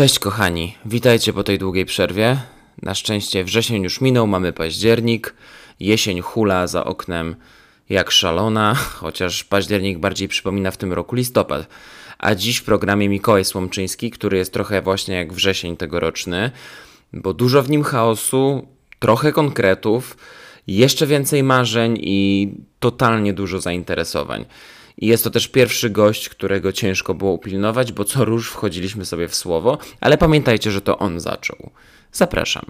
Cześć kochani, witajcie po tej długiej przerwie. Na szczęście wrzesień już minął, mamy październik, jesień hula za oknem jak szalona, chociaż październik bardziej przypomina w tym roku listopad. A dziś w programie Mikołaj Słomczyński, który jest trochę właśnie jak wrzesień tegoroczny, bo dużo w nim chaosu, trochę konkretów, jeszcze więcej marzeń i totalnie dużo zainteresowań. I jest to też pierwszy gość, którego ciężko było upilnować, bo co róż wchodziliśmy sobie w słowo, ale pamiętajcie, że to on zaczął. Zapraszam.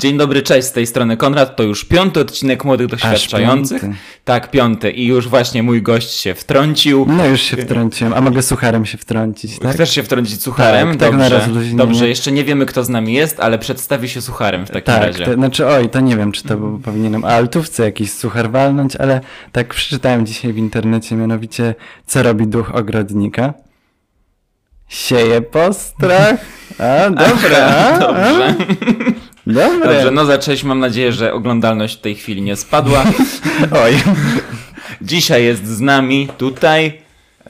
Dzień dobry, cześć, z tej strony Konrad. To już piąty odcinek Młodych Doświadczających. piąty. Tak, piąty. I już właśnie mój gość się wtrącił. No już się wtrąciłem, a mogę sucharem się wtrącić, tak? Chcesz się wtrącić sucharem? Tak, tak na dobrze, rozluźnienie. dobrze, jeszcze nie wiemy kto z nami jest, ale przedstawi się sucharem w takim Tak, razie. to, znaczy oj, to nie wiem, czy to bo powinienem altówce jakiś suchar walnąć, ale tak przeczytałem dzisiaj w internecie, mianowicie co robi duch ogrodnika? Sieje postrach. A, dobra. a, Dobrze. A, dobre. Dobrze, no zaczęliśmy. Mam nadzieję, że oglądalność w tej chwili nie spadła. Oj, Dzisiaj jest z nami tutaj.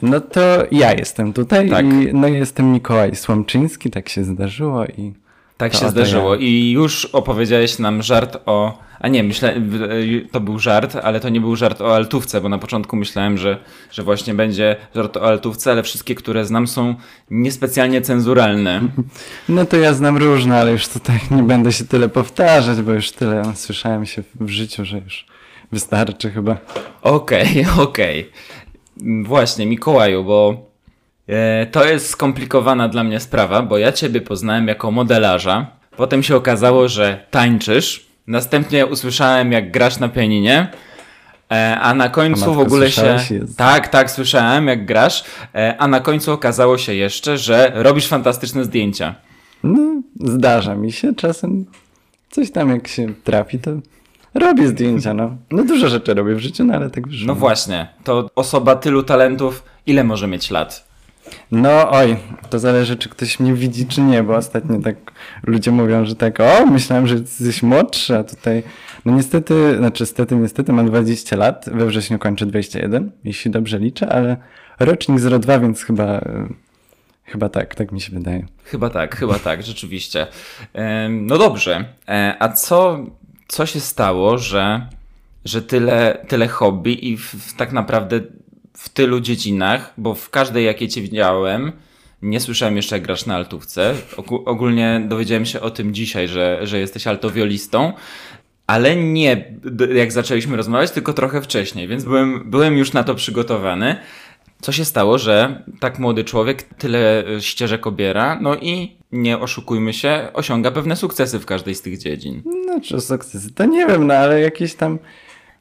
no to ja jestem tutaj Tak. i no jestem Mikołaj Słomczyński, tak się zdarzyło i Tak To się zdarzyło. ja. I już opowiedziałeś nam żart o. A nie, myślę, to był żart, ale to nie był żart o altówce, bo na początku myślałem, że, że właśnie będzie żart o altówce, ale wszystkie, które znam, są niespecjalnie cenzuralne. No to ja znam różne, ale już tutaj nie będę się tyle powtarzać, bo już tyle słyszałem się w życiu, że już wystarczy chyba. Okej, okej. Właśnie, Mikołaju, bo to jest skomplikowana dla mnie sprawa, bo ja ciebie poznałem jako modelarza. Potem się okazało, że tańczysz. Następnie usłyszałem, jak grasz na pianinie. E, a na końcu matko, w ogóle się. Jezu. Tak, tak, słyszałem, jak grasz. E, a na końcu okazało się jeszcze, że robisz fantastyczne zdjęcia. No, zdarza mi się czasem coś tam jak się trafi, to robię zdjęcia, no. No dużo rzeczy robię w życiu, no ale tak wyszło. No właśnie, to osoba tylu talentów, ile może mieć lat? No oj, to zależy czy ktoś mnie widzi czy nie, bo ostatnio tak ludzie mówią, że tak o, myślałem, że jesteś młodszy, a tutaj no niestety, znaczy niestety, niestety mam 20 lat, we wrześniu kończę 21, jeśli dobrze liczę, ale rocznik 02, więc chyba chyba tak, tak mi się wydaje. Chyba tak, chyba tak, rzeczywiście. No dobrze, E, a co, co się stało, że, że tyle, tyle hobby i w tak naprawdę w tylu dziedzinach, bo w każdej jakiej cię widziałem, nie słyszałem jeszcze jak grasz na altówce. Ogó- Ogólnie dowiedziałem się o tym dzisiaj, że, że jesteś altowiolistą, ale nie jak zaczęliśmy rozmawiać, tylko trochę wcześniej, więc byłem, byłem już na to przygotowany. Co się stało, że tak młody człowiek tyle y, ścieżek obiera, no i nie oszukujmy się, osiąga pewne sukcesy w każdej z tych dziedzin. No czy sukcesy, to nie wiem, no ale jakieś tam,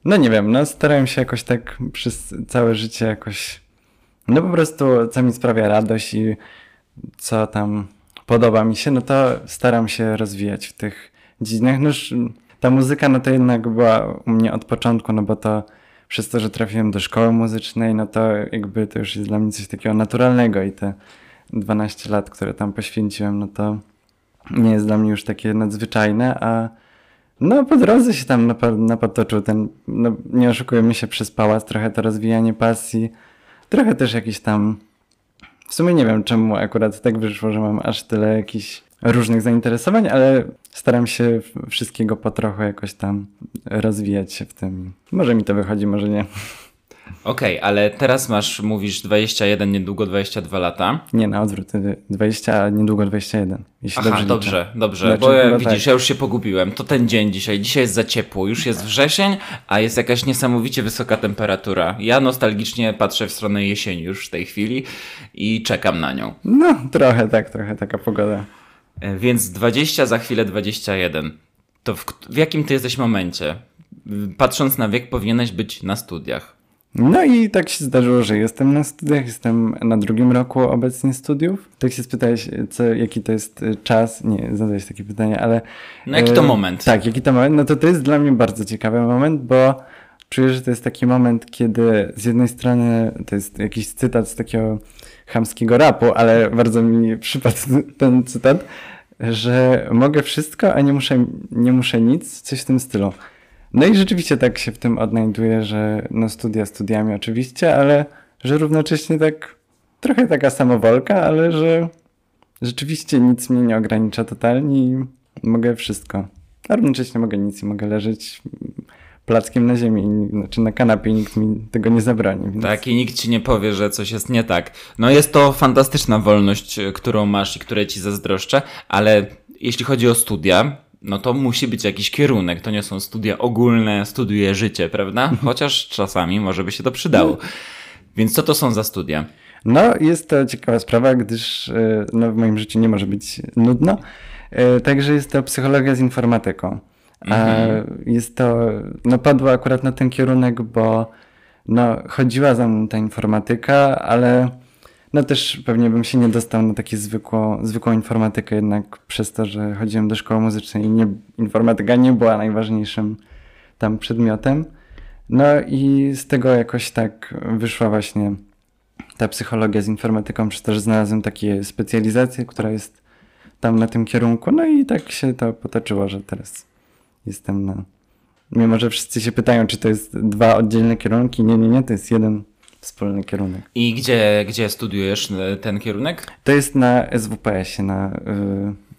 no nie wiem, no starałem się jakoś tak przez całe życie jakoś, no po prostu co mi sprawia radość i co tam podoba mi się, no to staram się rozwijać w tych dziedzinach. No ta muzyka, no to jednak była u mnie od początku, no bo to przez to, że trafiłem do szkoły muzycznej, no to jakby to już jest dla mnie coś takiego naturalnego i te 12 lat, które tam poświęciłem, no to nie jest dla mnie już takie nadzwyczajne, a no po drodze się tam napotoczył ten, no nie oszukujemy się, przez pałac, trochę to rozwijanie pasji, trochę też jakiś tam, w sumie nie wiem czemu akurat tak wyszło, że mam aż tyle jakichś różnych zainteresowań, ale staram się wszystkiego po trochu jakoś tam rozwijać się w tym. Może mi to wychodzi, może nie. Okej, ale teraz masz, mówisz 21, niedługo 22 lata. Nie, na odwrót, y, 20, a niedługo 21, jeśli Aha, dobrze dobrze, liczę. dobrze, Znaczy, bo ja, widzisz, tak. ja już się pogubiłem. To ten dzień dzisiaj. Dzisiaj jest za ciepło, już jest wrzesień, a jest jakaś niesamowicie wysoka temperatura. Ja nostalgicznie patrzę w stronę jesieni już w tej chwili i czekam na nią. No, trochę tak, trochę taka pogoda. E, Więc 20, za chwilę 21. To w, w jakim ty jesteś momencie? Patrząc na wiek, powinieneś być na studiach. No i tak się zdarzyło, że jestem na studiach, jestem na drugim roku obecnie studiów. Tak się spytałeś, co, jaki to jest y, czas, nie, zadałeś takie pytanie, ale... No jaki to moment? Tak, jaki to moment, no to to jest dla mnie bardzo ciekawy moment, bo czuję, że to jest taki moment, kiedy z jednej strony to jest jakiś cytat z takiego chamskiego rapu, ale bardzo mi przypadł ten cytat, że mogę wszystko, a nie muszę, nie muszę nic, coś w tym stylu. No i rzeczywiście tak się w tym odnajduję, że no studia studiami oczywiście, ale że równocześnie tak trochę taka samowolka, ale że rzeczywiście nic mnie nie ogranicza totalnie i mogę wszystko. A równocześnie mogę nic i mogę leżeć plackiem na ziemi, znaczy na kanapie nikt mi tego nie zabroni. Więc... Tak, i nikt ci nie powie, że coś jest nie tak. No jest to fantastyczna wolność, którą masz i której ci zazdroszczę, ale jeśli chodzi o studia, no to musi być jakiś kierunek. To nie są studia ogólne, studiuje życie, prawda? Chociaż czasami może by się to przydało. Więc co to są za studia? No, jest to ciekawa sprawa, gdyż e, no, w moim życiu nie może być nudno. E, także jest to psychologia z informatyką. Mhm. Jest to, no padło akurat na ten kierunek, bo no, chodziła za mną ta informatyka, ale no też pewnie bym się nie dostał na taką zwykłą, zwykłą informatykę, jednak przez to, że chodziłem do szkoły muzycznej i nie, informatyka nie była najważniejszym tam przedmiotem. No i z tego jakoś tak wyszła właśnie ta psychologia z informatyką, przez to, że znalazłem takie specjalizację, która jest tam na tym kierunku. No i tak się to potoczyło, że teraz jestem na. Mimo, że wszyscy się pytają, czy to jest dwa oddzielne kierunki. Nie, nie, nie, to jest jeden wspólny kierunek. I gdzie, gdzie studiujesz e, ten kierunek? To jest na SWPS-ie, na,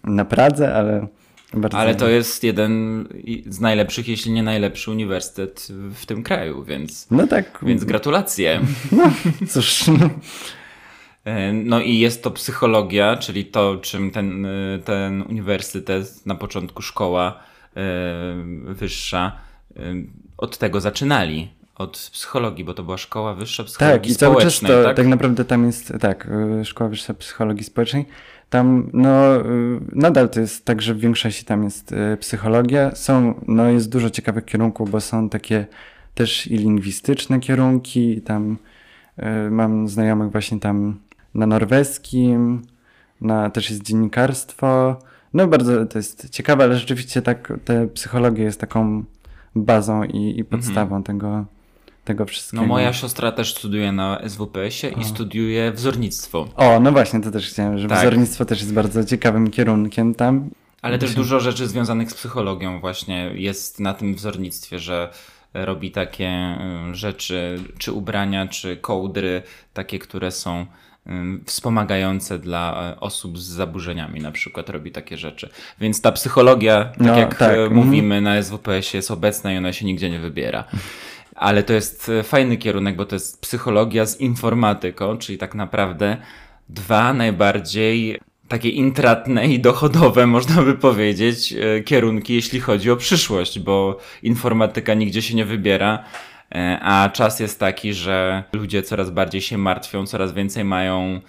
yy, na Pradze, ale. Bardzo ale to jest jeden z najlepszych, jeśli nie najlepszy uniwersytet w tym kraju, więc. No tak. Więc gratulacje. No, cóż. E, no i jest to psychologia, czyli to, czym ten, ten uniwersytet, na początku szkoła wyższa, od tego zaczynali od psychologii, bo to była szkoła wyższa psychologii tak, i cały czas to, tak? tak naprawdę tam jest, tak, y, szkoła wyższa psychologii społecznej. Tam, no, y, nadal to jest tak, że w większości tam jest y, psychologia. Są, no, jest dużo ciekawych kierunków, bo są takie też i lingwistyczne kierunki. Tam mam znajomych właśnie tam na norweskim, na, też jest dziennikarstwo. No, bardzo to jest ciekawe, ale rzeczywiście tak, ta psychologia jest taką bazą i, i podstawą mm -hmm. tego, tego wszystkiego. No moja siostra też studiuje na SWPS-ie i studiuje wzornictwo. O, no właśnie, to też chciałem, że tak. wzornictwo też jest bardzo ciekawym kierunkiem tam. Ale też dużo rzeczy związanych z psychologią właśnie jest na tym wzornictwie, że robi takie rzeczy, czy ubrania, czy kołdry, takie, które są wspomagające dla y, osób z zaburzeniami, na przykład robi takie rzeczy. Więc ta psychologia, tak no, jak tak. mówimy, mm. na SWPS jest obecna i ona się nigdzie nie wybiera. Ale to jest e, fajny kierunek, bo to jest psychologia z informatyką, czyli tak naprawdę dwa najbardziej takie intratne i dochodowe, można by powiedzieć, e, kierunki, jeśli chodzi o przyszłość, bo informatyka nigdzie się nie wybiera, e, a czas jest taki, że ludzie coraz bardziej się martwią, coraz więcej mają,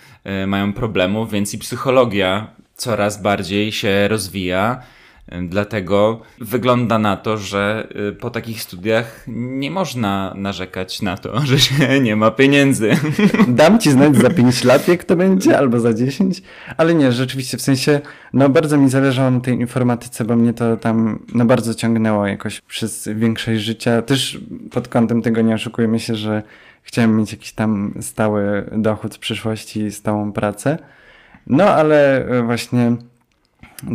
mają problemów, więc i psychologia coraz bardziej się rozwija. Dlatego wygląda na to, że y, po takich studiach nie można narzekać na to, że się nie ma pieniędzy. Dam ci znać za 5 lat, jak to będzie, albo za 10, ale nie, rzeczywiście, w sensie, no bardzo mi zależało na tej informatyce, bo mnie to tam no bardzo ciągnęło jakoś przez większość życia. Też pod kątem tego nie oszukujmy się, że chciałem mieć jakiś tam stały dochód w przyszłości, stałą pracę. No ale właśnie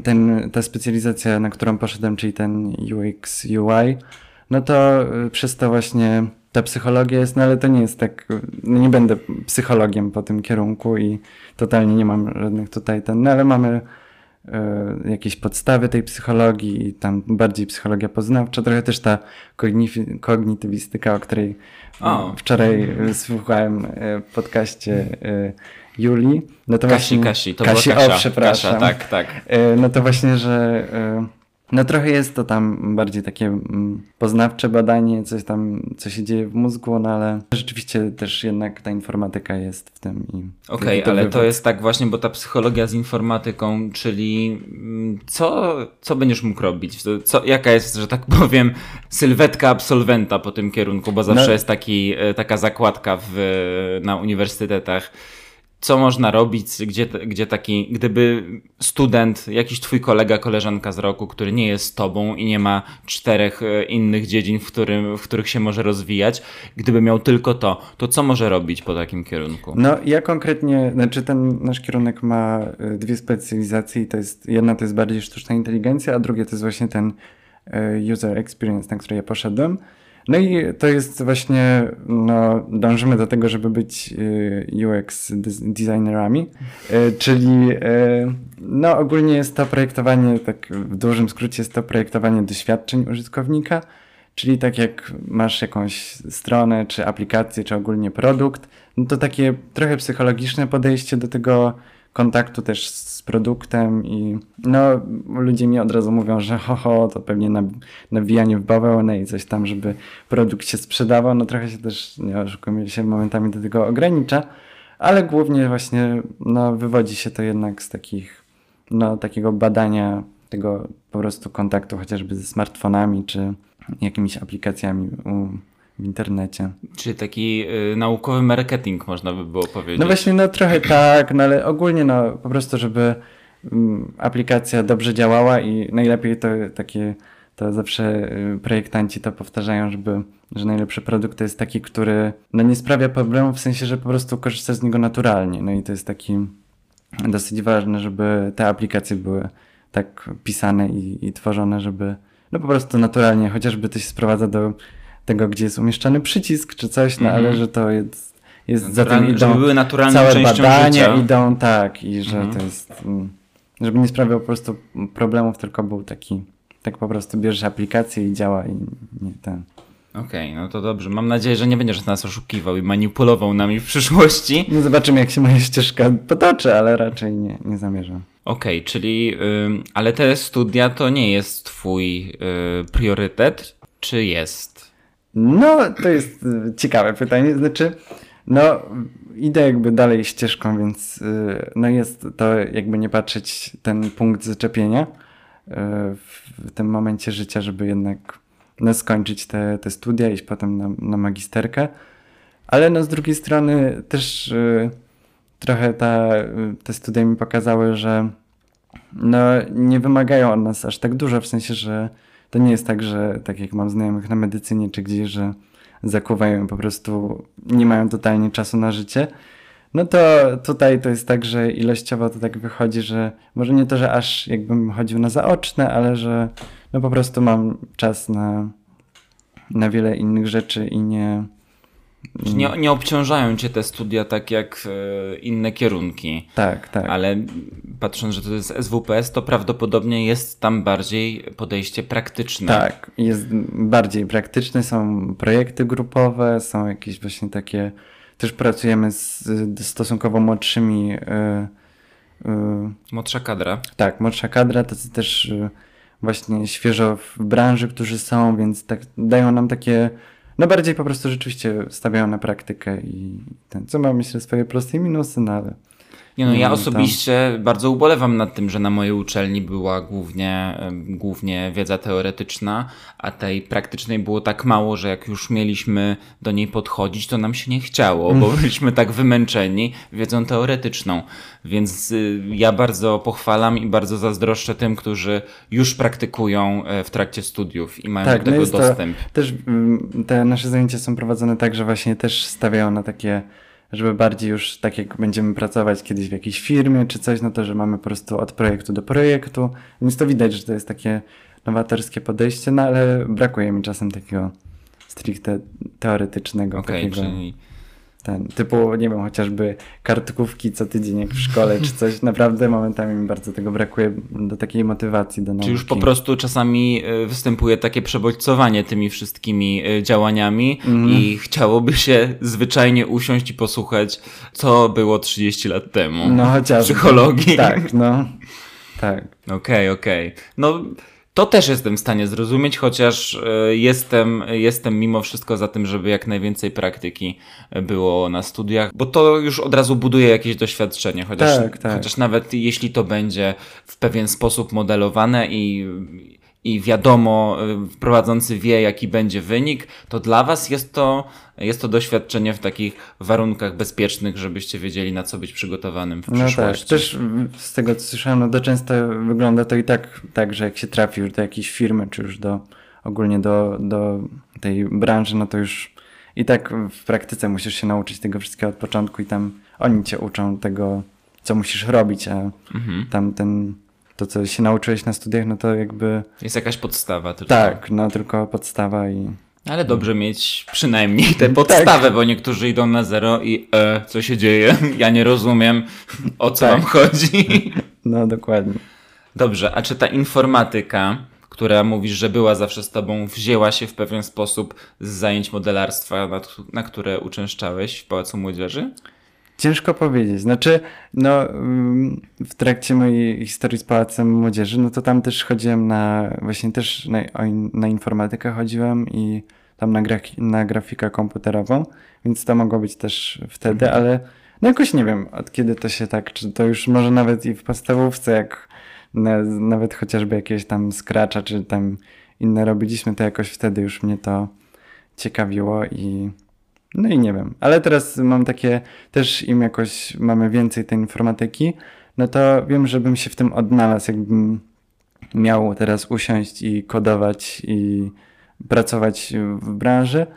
ten, ta specjalizacja, na którą poszedłem, czyli ten UX, UI, no to y, przez to właśnie ta psychologia jest, no ale to nie jest tak, no nie będę psychologiem po tym kierunku i totalnie nie mam żadnych tutaj ten, no ale mamy y, jakieś podstawy tej psychologii i tam bardziej psychologia poznawcza, trochę też ta kognitywistyka, o której o. wczoraj słuchałem y, w podcaście Julii. No to Kasi, właśnie, Kasi, to Kasi, Kasia. O, przepraszam. Kasia, tak, tak. E, no to właśnie, że No trochę jest to tam bardziej takie mm, poznawcze badanie, coś tam, co się dzieje w mózgu, no ale rzeczywiście też jednak ta informatyka jest w tym. Okej, okay, ale wywód. to jest tak właśnie, bo ta psychologia z informatyką, czyli mm, co, co będziesz mógł robić? Co, jaka jest, że tak powiem, sylwetka absolwenta po tym kierunku, bo zawsze no. jest taki, e, taka zakładka w, na uniwersytetach co można robić, gdzie, gdzie taki, gdyby student, jakiś twój kolega, koleżanka z roku, który nie jest tobą i nie ma czterech e, innych dziedzin, w, którym, w których się może rozwijać, gdyby miał tylko to, to co może robić po takim kierunku? No ja konkretnie, znaczy ten nasz kierunek ma e, dwie specjalizacje i to jest, jedna to jest bardziej sztuczna inteligencja, a drugie to jest właśnie ten e, user experience, na który ja poszedłem. No i to jest właśnie, no, dążymy do tego, żeby być y, UX designerami, y, czyli y, no, ogólnie jest to projektowanie, tak w dużym skrócie jest to projektowanie doświadczeń użytkownika, czyli tak jak masz jakąś stronę, czy aplikację, czy ogólnie produkt, no to takie trochę psychologiczne podejście do tego kontaktu też z produktem i no ludzie mi od razu mówią, że ho, ho to pewnie nawijanie w bawełnę i coś tam, żeby produkt się sprzedawał, no trochę się też, nie oszukujmy się, momentami do tego ogranicza, ale głównie właśnie no wywodzi się to jednak z takich, no takiego badania tego po prostu kontaktu chociażby ze smartfonami czy jakimiś aplikacjami u w internecie. Czyli taki y, naukowy marketing można by było powiedzieć. No właśnie, no trochę tak, no ale ogólnie no po prostu, żeby mm, aplikacja dobrze działała i najlepiej to takie, to zawsze y, projektanci to powtarzają, żeby, że najlepszy produkt to jest taki, który no nie sprawia problemów w sensie, że po prostu korzysta z niego naturalnie. No i to jest taki dosyć ważne, żeby te aplikacje były tak pisane i, i tworzone, żeby no po prostu naturalnie, chociażby to się sprowadza do tego, gdzie jest umieszczany przycisk czy coś, no mm -hmm. ale mhm. że to jest, jest za tym idą żeby były naturalne całe badania życia. idą tak i że mm -hmm. to jest, mm, żeby nie sprawiał po prostu problemów, tylko był taki, tak po prostu bierzesz aplikację i działa i nie ten. Okej, okay, no to dobrze. Mam nadzieję, że nie będziesz nas oszukiwał i manipulował nami w przyszłości. No zobaczymy, jak się moja ścieżka potoczy, ale raczej nie, nie zamierzam. Okej, okay, czyli, y, ale te studia to nie jest twój y, priorytet, czy jest? No, to jest y, ciekawe pytanie. Znaczy, no, idę jakby dalej ścieżką, więc y, no jest to jakby nie patrzeć ten punkt zaczepienia y, w tym momencie życia, żeby jednak no, skończyć te, te studia, iść potem na, na magisterkę. Ale no z drugiej strony też trochę ta, te studia mi pokazały, że no, nie wymagają od nas aż tak dużo, w sensie, że to nie jest tak, że tak jak mam znajomych na medycynie czy gdzieś, że zakuwają po prostu, nie mają totalnie czasu na życie. No to tutaj to jest tak, że ilościowo to tak wychodzi, że może nie to, że aż jakbym chodził na zaoczne, ale że no po prostu mam czas na, na wiele innych rzeczy i nie, nie, nie obciążają cię te studia tak jak e, inne kierunki. Tak, tak. Ale patrząc, że to jest SWPS, to prawdopodobnie jest tam bardziej podejście praktyczne. Tak, jest bardziej praktyczne, są projekty grupowe, są jakieś właśnie takie. Też pracujemy z stosunkowo młodszymi. Yy, yy, Młodsza kadra. Tak, młodsza kadra, to też właśnie świeżo w branży, którzy są, więc tak dają nam takie no bardziej po prostu rzeczywiście stawiają na praktykę i ten, co ma myślę swoje plusy i minusy, no ale... Nie no, ja osobiście tam... bardzo ubolewam nad tym, że na mojej uczelni była głównie, głównie wiedza teoretyczna, a tej praktycznej było tak mało, że jak już mieliśmy do niej podchodzić, to nam się nie chciało, bo mm. byliśmy tak wymęczeni wiedzą teoretyczną. Więc y, ja bardzo pochwalam i bardzo zazdroszczę tym, którzy już praktykują e, w trakcie studiów i mają tak, do no tego no dostęp. To, też mm, te nasze zajęcia są prowadzone tak, że właśnie też stawiają na takie żeby bardziej już tak jak będziemy pracować kiedyś w jakiejś firmie czy coś, no to że mamy po prostu od projektu do projektu, więc to widać, że to jest takie nowatorskie podejście, no ale brakuje mi czasem takiego stricte teoretycznego. Okej, okay, czyli ten, typu, nie wiem, chociażby kartkówki co tydzień jak w szkole czy coś. Naprawdę momentami mi bardzo tego brakuje do takiej motywacji do nauki. Czy już po prostu czasami e, występuje takie przebodźcowanie tymi wszystkimi e, działaniami mm. i chciałoby się zwyczajnie usiąść i posłuchać, co było 30 lat temu. No chociażby. Psychologii. Tak, no. Tak. Okej, okay, okej. Okay. No To też jestem w stanie zrozumieć, chociaż e, jestem, jestem mimo wszystko za tym, żeby jak najwięcej praktyki było na studiach, bo to już od razu buduje jakieś doświadczenie, chociaż, Tak, tak. chociaż nawet jeśli to będzie w pewien sposób modelowane i, i wiadomo, y, prowadzący wie, jaki będzie wynik, to dla Was jest to, jest to doświadczenie w takich warunkach bezpiecznych, żebyście wiedzieli, na co być przygotowanym w No tak, przyszłości. też z tego co słyszałem, no to często wygląda to i tak, tak, że jak się trafi już do jakiejś firmy, czy już do ogólnie do, do tej branży, no to już i tak w praktyce musisz się nauczyć tego wszystkiego od początku i tam oni cię uczą tego, co musisz robić, a Mhm. tam ten, to co się nauczyłeś na studiach, no to jakby Jest jakaś podstawa tylko. tak, no tylko podstawa i Ale dobrze mieć przynajmniej tę podstawę, bo niektórzy idą na zero i e, co się dzieje? Ja nie rozumiem, o co Tak. wam chodzi. no dokładnie. Dobrze, a czy ta informatyka, która mówisz, że była zawsze z tobą, wzięła się w pewien sposób z zajęć modelarstwa, na, na które uczęszczałeś w Pałacu Młodzieży? Ciężko powiedzieć. Znaczy, no, mm, w trakcie mojej historii z Pałacem Młodzieży, no to tam też chodziłem na, właśnie też na, na informatykę chodziłem i tam na, graf- na grafikę komputerową, więc to mogło być też wtedy, ale no jakoś nie wiem, od kiedy to się tak, czy to już może nawet i w podstawówce, jak na, nawet chociażby jakieś tam Scratcha, czy tam inne robiliśmy, to jakoś wtedy już mnie to ciekawiło i no i nie wiem, ale teraz mam takie, też im jakoś mamy więcej tej informatyki, no to wiem, żebym się w tym odnalazł, jakbym miał teraz usiąść i kodować i pracować w branży,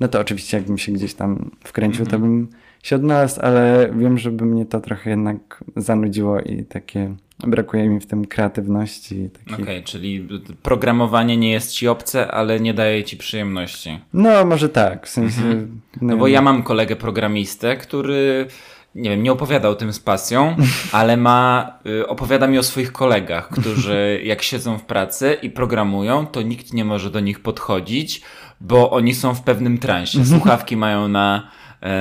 no to oczywiście jakbym się gdzieś tam wkręcił, to bym się odnalazł, ale wiem, żeby mnie to trochę jednak zanudziło i takie, brakuje mi w tym kreatywności. i Takich... Okej, czyli programowanie nie jest ci obce, ale nie daje ci przyjemności. No może tak, w sensie... No bo ja mam kolegę programistę, który nie wiem, nie opowiada o tym z pasją, ale ma, y, opowiada mi o swoich kolegach, którzy jak siedzą w pracy i programują, to nikt nie może do nich podchodzić, bo oni są w pewnym transie. Słuchawki mają na,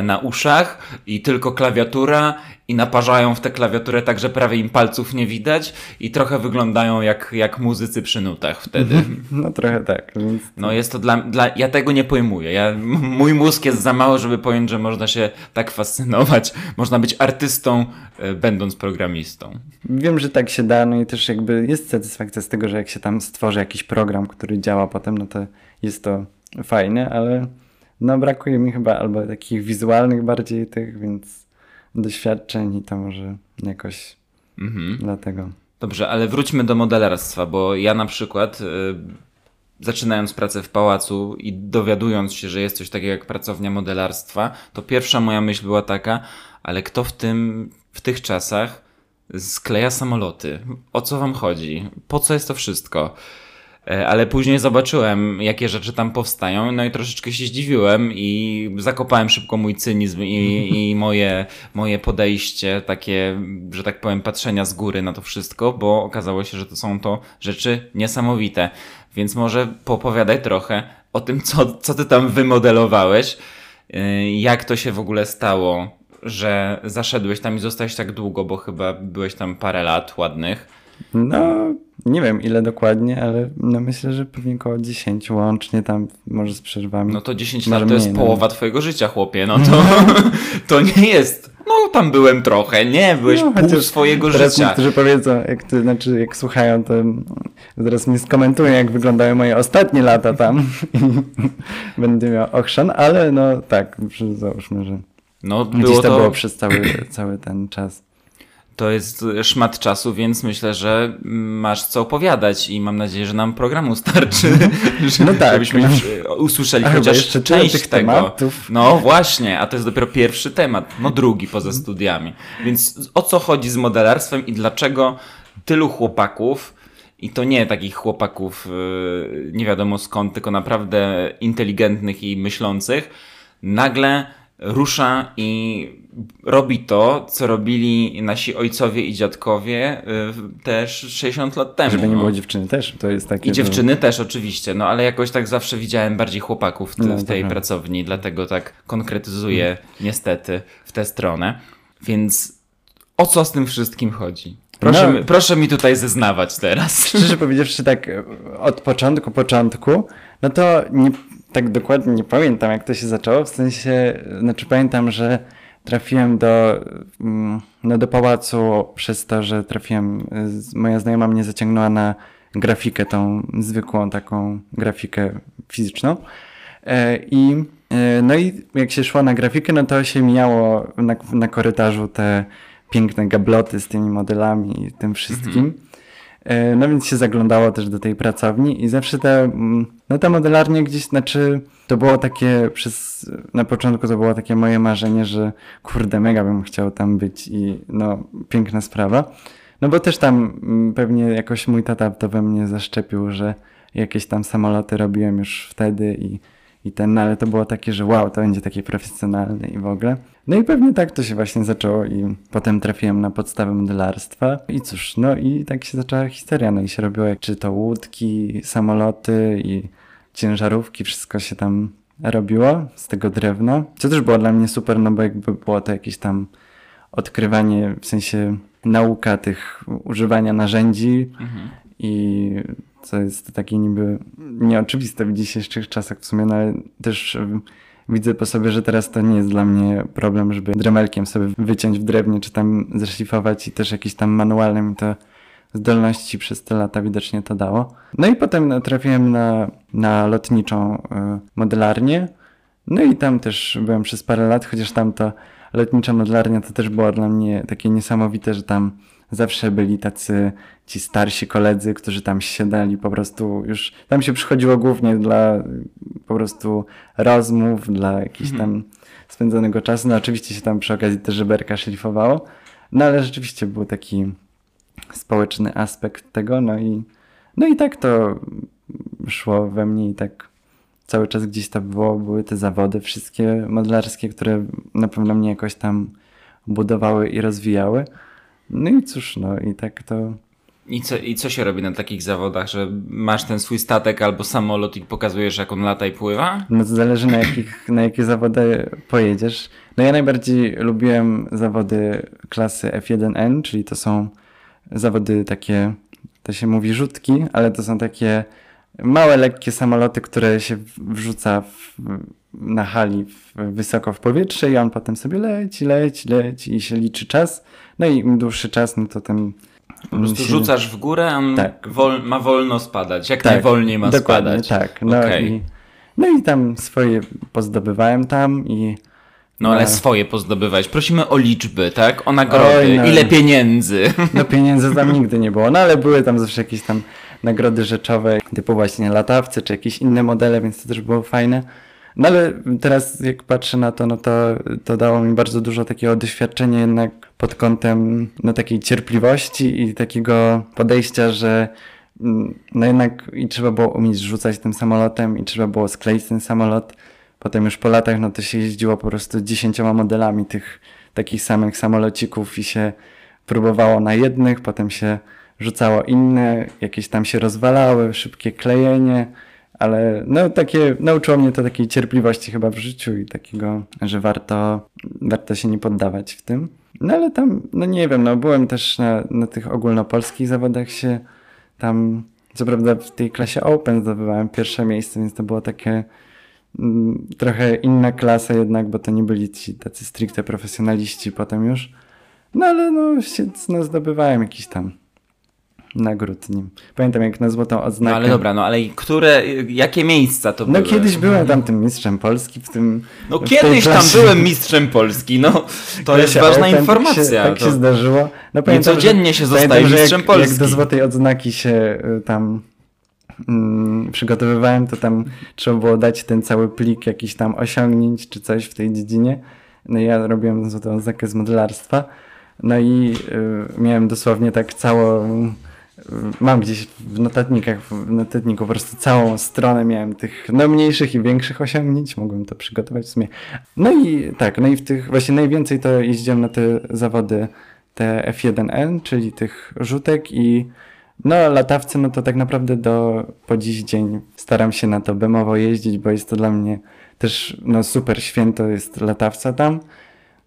na uszach i tylko klawiatura i naparzają w tę klawiaturę tak, że prawie im palców nie widać i trochę wyglądają jak, jak muzycy przy nutach wtedy. No trochę tak, więc... No jest to dla, dla ja tego nie pojmuję. Ja, mój mózg jest za mało, żeby pojąć, że można się tak fascynować. Można być artystą, e, będąc programistą. Wiem, że tak się da, no i też jakby jest satysfakcja z tego, że jak się tam stworzy jakiś program, który działa potem, no to jest to fajne, ale no brakuje mi chyba albo takich wizualnych bardziej tych, więc doświadczeń i to może jakoś Mhm. dlatego. Dobrze, ale wróćmy do modelarstwa, bo ja na przykład, y, zaczynając pracę w pałacu i dowiadując się, że jest coś takiego jak pracownia modelarstwa, to pierwsza moja myśl była taka, ale kto w tym, w tych czasach skleja samoloty? O co wam chodzi? Po co jest to wszystko? E, Ale później zobaczyłem, jakie rzeczy tam powstają, no i troszeczkę się zdziwiłem i zakopałem szybko mój cynizm i, i moje, moje podejście, takie, że tak powiem, patrzenia z góry na to wszystko, bo okazało się, że to są to rzeczy niesamowite. Więc może popowiadaj trochę o tym, co, co ty tam wymodelowałeś, e, jak to się w ogóle stało, że zaszedłeś tam i zostałeś tak długo, bo chyba byłeś tam parę lat ładnych. No, nie wiem ile dokładnie, ale no myślę, że pewnie około 10 łącznie tam, może z przerwami. No to 10 Może lat to jest mniej, no. połowa twojego życia, chłopie. No to, to nie jest. No tam byłem trochę, nie, byłeś No, pół swojego Teraz życia. niektórzy powiedzą, jak to znaczy jak słuchają, to zaraz mi skomentują, jak wyglądały moje ostatnie lata tam i będę miał ochrzan, ale no tak, załóżmy, że No gdzieś było to było to, przez cały, cały ten czas. To jest szmat czasu, więc myślę, że masz co opowiadać i mam nadzieję, że nam programu starczy. że- No tak, Żebyśmy no. e, usłyszeli A chociaż jeszcze część tych tego. tematów. No właśnie, a to jest dopiero pierwszy temat, no drugi poza studiami. Więc o co chodzi z modelarstwem i dlaczego tylu chłopaków i to nie takich chłopaków yy, nie wiadomo skąd, tylko naprawdę inteligentnych i myślących, nagle rusza i robi to, co robili nasi ojcowie i dziadkowie yy, też 60 lat temu. Żeby nie no. było dziewczyny też, to jest takie... I dziewczyny też oczywiście, no ale jakoś tak zawsze widziałem bardziej chłopaków w, te, No, w tej pracowni, dlatego tak konkretyzuję niestety w tę stronę. Więc o co z tym wszystkim chodzi? Proszę, No. mi, proszę mi tutaj zeznawać teraz. Szczerze powiedziawszy, tak e, od początku, początku, no to nie, tak dokładnie nie pamiętam, jak to się zaczęło. W sensie, znaczy pamiętam, że trafiłem do, mm, no do pałacu przez to, że trafiłem, moja znajoma mnie zaciągnęła na grafikę, tą zwykłą taką grafikę fizyczną. E, I, e, no i jak się szło na grafikę, no to się mijało na, na korytarzu te piękne gabloty z tymi modelami i tym wszystkim. E, No więc się zaglądało też do tej pracowni i zawsze te, mm, no ta modelarnia gdzieś, znaczy to było takie przez, na początku to było takie moje marzenie, że kurde, mega bym chciał tam być i no piękna sprawa. No bo też tam mm, pewnie jakoś mój tata to we mnie zaszczepił, że jakieś tam samoloty robiłem już wtedy i, i ten, no ale to było takie, że wow, to będzie takie profesjonalne i w ogóle. No i pewnie tak to się właśnie zaczęło i potem trafiłem na podstawę modelarstwa. I cóż, no i tak się zaczęła historia, no i się robiło jak czy to łódki, samoloty i ciężarówki, wszystko się tam robiło z tego drewna, co też było dla mnie super, no bo jakby było to jakieś tam odkrywanie, w sensie nauka tych używania narzędzi. I co jest takie niby nieoczywiste w dzisiejszych czasach w sumie, no ale też widzę po sobie, że teraz to nie jest dla mnie problem, żeby dremelkiem sobie wyciąć w drewnie, czy tam zeszlifować i też jakieś tam manualne mi to zdolności przez te lata widocznie to dało. No i potem no, trafiłem na, na lotniczą y, modelarnię, no i tam też byłem przez parę lat, chociaż tam to lotnicza modelarnia to też było dla mnie takie niesamowite, że tam zawsze byli tacy ci starsi koledzy, którzy tam siadali po prostu już, tam się przychodziło głównie dla po prostu rozmów, dla jakichś tam spędzonego czasu. No oczywiście się tam przy okazji też żeberka szlifowało, no ale rzeczywiście był taki społeczny aspekt tego, no i no i tak to szło we mnie i tak cały czas gdzieś to było, były te zawody wszystkie modelarskie, które na pewno mnie jakoś tam budowały i rozwijały. No i cóż, no i tak to... I co, I co się robi na takich zawodach, że masz ten swój statek albo samolot i pokazujesz, jak on lata i pływa? No to zależy na, jakich, na jakie zawody pojedziesz. No ja najbardziej lubiłem zawody klasy F1N, czyli to są zawody takie, to się mówi rzutki, ale to są takie małe, lekkie samoloty, które się wrzuca w, na hali w, wysoko w powietrze i on potem sobie leci, leci, leci i się liczy czas. No i im dłuższy czas, no to tym Po prostu się- rzucasz w górę, a on Tak. wol, ma wolno spadać. Jak Tak, najwolniej ma dokładnie, spadać. tak. No, Okej. i, no i tam swoje pozdobywałem tam i No ale No. swoje pozdobywałeś. Prosimy o liczby, tak? O nagrody. Oj, no. Ile pieniędzy? No pieniędzy tam nigdy nie było, no ale były tam zawsze jakieś tam nagrody rzeczowe, typu właśnie latawcy, czy jakieś inne modele, więc to też było fajne. No ale teraz jak patrzę na to, no to, to dało mi bardzo dużo takiego doświadczenia jednak pod kątem no takiej cierpliwości i takiego podejścia, że mm, no jednak i trzeba było umieć rzucać tym samolotem i trzeba było skleić ten samolot. Potem już po latach, no to się jeździło po prostu dziesięcioma modelami tych takich samych samolocików i się próbowało na jednych, potem się rzucało inne, jakieś tam się rozwalały, szybkie klejenie, ale no takie, nauczyło mnie to takiej cierpliwości chyba w życiu i takiego, że warto, warto się nie poddawać w tym. No ale tam, no nie wiem, no byłem też na, na tych ogólnopolskich zawodach się tam, co prawda w tej klasie Open zdobywałem pierwsze miejsce, więc to było takie mm, trochę inna klasa jednak, bo to nie byli ci tacy stricte profesjonaliści potem już. No ale no, się, no zdobywałem jakiś tam nagród nim. Pamiętam jak na złotą No odznakę. ale dobra, no ale które, jakie miejsca to No były? kiedyś byłem tam tym mistrzem Polski w tym. No w kiedyś tam byłem mistrzem Polski, no to jest ważna informacja. Tak się, tak to... się zdarzyło. No, codziennie się pamiętam, zostaje mistrzem jak, Polski. Jak do złotej odznaki się y, tam mm, przygotowywałem, to tam trzeba było dać ten cały plik jakiś tam osiągnięć czy coś w tej dziedzinie. No ja robiłem złotą odznakę z modelarstwa. No i y, miałem dosłownie tak całą mam gdzieś w notatnikach, w notatniku po prostu całą stronę miałem tych no, mniejszych i większych osiągnięć, mogłem to przygotować w sumie. No i tak, no i w tych, właśnie najwięcej to jeździłem na te zawody, te F1N, czyli tych rzutek i no latawcy, no to tak naprawdę do po dziś dzień staram się na to bemowo jeździć, bo jest to dla mnie też no super święto jest latawca tam.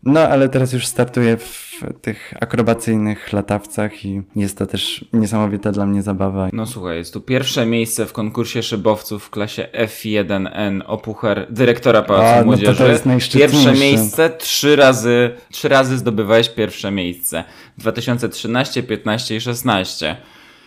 No, ale teraz już startuję w tych akrobacyjnych latawcach i jest to też niesamowita dla mnie zabawa. No słuchaj, jest tu pierwsze miejsce w konkursie szybowców w klasie F1N o puchar dyrektora Pałacu A, no to Młodzieży. to jest najszczytniejsze. pierwsze miejsce, trzy razy, trzy razy zdobywałeś pierwsze miejsce. 2013, 15 i 16.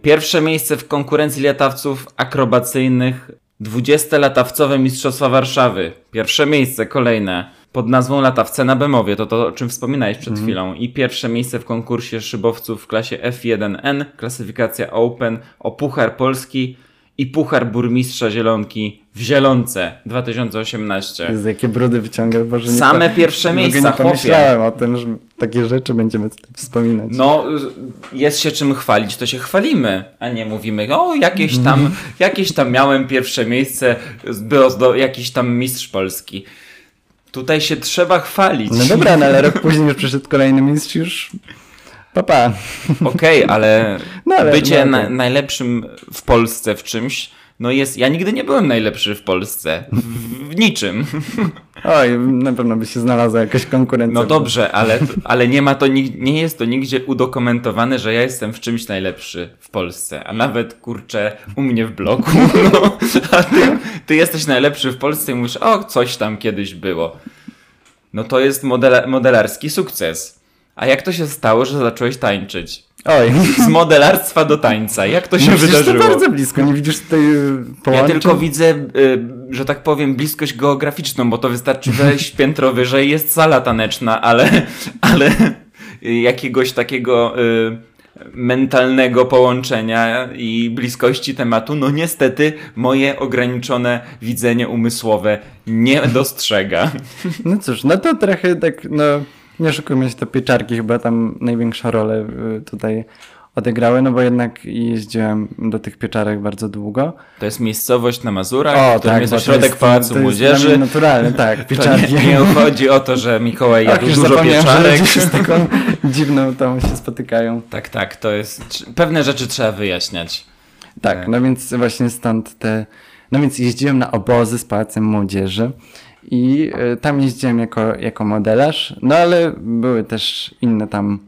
Pierwsze miejsce w konkurencji latawców akrobacyjnych 20-latawcowe Mistrzostwa Warszawy. Pierwsze miejsce, kolejne. Pod nazwą Latawce na Bemowie, to to, o czym wspominałeś przed chwilą. I pierwsze miejsce w konkursie szybowców w klasie F1N, klasyfikacja Open o Puchar Polski i Puchar Burmistrza Zielonki w Zielonce 2018. Jezu, jakie brudy wyciągasz, Boże. nie Same po- pierwsze ogóle miejsca, Nie pomyślałem o tym, że takie rzeczy będziemy wspominać. No, jest się czym chwalić, to się chwalimy, a nie mówimy, o, jakieś tam, jakieś tam miałem pierwsze miejsce, był jakiś tam mistrz Polski. Tutaj się trzeba chwalić. No dobra, no ale rok później już przyszedł kolejny mistrz już... Papa. Okej, ale, No, ale- bycie no, na, okej. najlepszym w Polsce w czymś, no jest, ja nigdy nie byłem najlepszy w Polsce, w, w niczym. Oj, na pewno by się znalazła jakaś konkurencja. No dobrze, ale, ale nie ma to, nie jest to nigdzie udokumentowane, że ja jestem w czymś najlepszy w Polsce, a nawet kurczę u mnie w bloku, no, a ty, ty jesteś najlepszy w Polsce i mówisz, o coś tam kiedyś było. No to jest modela- modelarski sukces. A jak to się stało, że zacząłeś tańczyć? Oj. Z modelarstwa do tańca. Jak to się No wydarzyło? to bardzo blisko, nie widzisz tutaj y, Ja tylko widzę, y, że tak powiem, bliskość geograficzną, bo to wystarczy wejść piętro wyżej, jest sala taneczna, ale, ale jakiegoś takiego y, mentalnego połączenia i bliskości tematu, no niestety moje ograniczone widzenie umysłowe nie dostrzega. No cóż, no to trochę tak, no nie oszukujmy się, to pieczarki chyba tam największą rolę y, tutaj odegrały, no bo jednak jeździłem do tych pieczarek bardzo długo. To jest miejscowość na Mazurach, w którym jest bo to ośrodek Pałacu to jest Młodzieży. dla mnie naturalne, tak, To pieczarki. nie, nie chodzi o to, że Mikołaj jadł dużo pieczarek. z taką dziwną tą się spotykają. Tak, tak, to jest. Pewne rzeczy trzeba wyjaśniać. Tak, Tak. no więc właśnie stąd te... No więc jeździłem na obozy z Pałacem Młodzieży i y, tam jeździłem jako, jako modelarz, no ale były też inne tam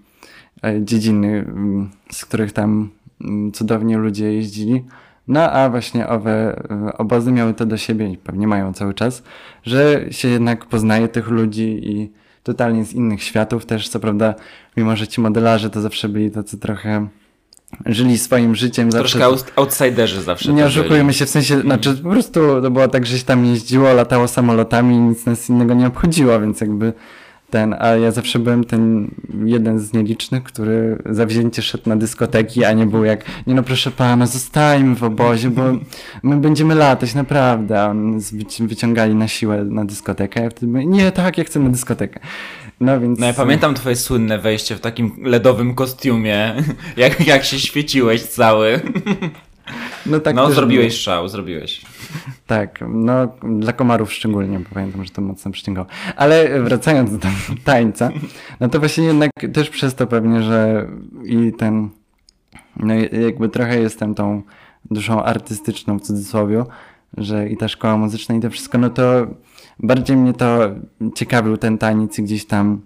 y, dziedziny, mm, z których tam mm, cudownie ludzie jeździli. No a właśnie owe y, obozy miały to do siebie i pewnie mają cały czas, że się jednak poznaje tych ludzi i totalnie z innych światów też, co prawda, mimo że ci modelarze to zawsze byli tacy trochę żyli swoim życiem. zawsze Troszkę out- outsiderzy zawsze. nie byli. się, w sensie, znaczy po prostu to było tak, że się tam jeździło, latało samolotami i nic nas innego nie obchodziło, więc jakby ten, a ja zawsze byłem ten jeden z nielicznych, który zawzięcie szedł na dyskoteki, a nie był jak, nie no proszę pana, zostańmy w obozie, bo my będziemy latać, naprawdę, a wyciągali na siłę na dyskotekę, a ja wtedy mówię, nie, tak, ja chcę na dyskotekę. No więc... No ja pamiętam twoje słynne wejście w takim ledowym kostiumie, jak, jak się świeciłeś cały. No tak no zrobiłeś szał, zrobiłeś. Tak, no dla komarów szczególnie, bo pamiętam, że to mocno przyciągało. Ale wracając do tańca, no to właśnie jednak też przez to pewnie, że i ten, no jakby trochę jestem tą duszą artystyczną w cudzysłowie, że i ta szkoła muzyczna i to wszystko, no to bardziej mnie to ciekawił ten taniec i gdzieś tam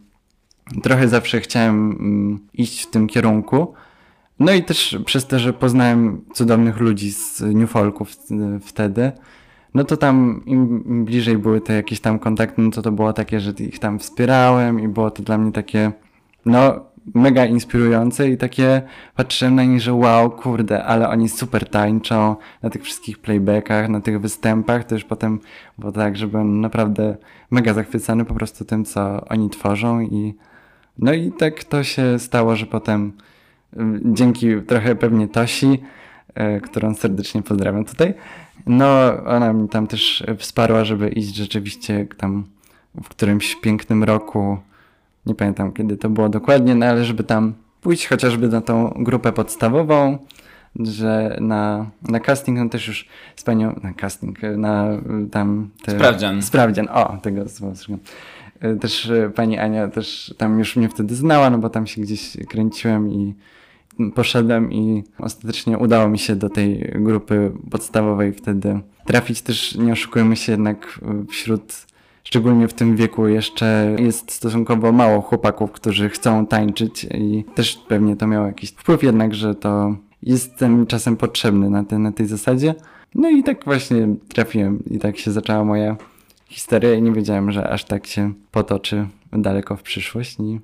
trochę zawsze chciałem mm, iść w tym kierunku. No i też przez to, że poznałem cudownych ludzi z New Folku w, wtedy, no to tam im bliżej były te jakieś tam kontakty, no to to było takie, że ich tam wspierałem i było to dla mnie takie, no mega inspirujące i takie patrzyłem na nich, że wow, kurde, ale oni super tańczą na tych wszystkich playbackach, na tych występach, już potem było tak, że byłem naprawdę mega zachwycony po prostu tym, co oni tworzą i no i tak to się stało, że potem y, dzięki trochę pewnie Tosi, y, którą serdecznie pozdrawiam tutaj, no ona mi tam też wsparła, żeby iść rzeczywiście tam w którymś pięknym roku, nie pamiętam kiedy to było dokładnie, no ale żeby tam pójść chociażby na tą grupę podstawową, że na, na casting, no też już z panią, na casting, na tam... Te, Sprawdzian. Sprawdzian, o, tego słowa Też y, pani Ania też tam już mnie wtedy znała, no bo tam się gdzieś kręciłem i poszedłem i ostatecznie udało mi się do tej grupy podstawowej wtedy trafić też, nie oszukujmy się jednak wśród szczególnie w tym wieku jeszcze jest stosunkowo mało chłopaków, którzy chcą tańczyć i też pewnie to miało jakiś wpływ jednak, że to jestem czasem potrzebny na, te, na tej zasadzie. No i tak właśnie trafiłem i tak się zaczęła moja historia i nie wiedziałem, że aż tak się potoczy daleko w przyszłość. I...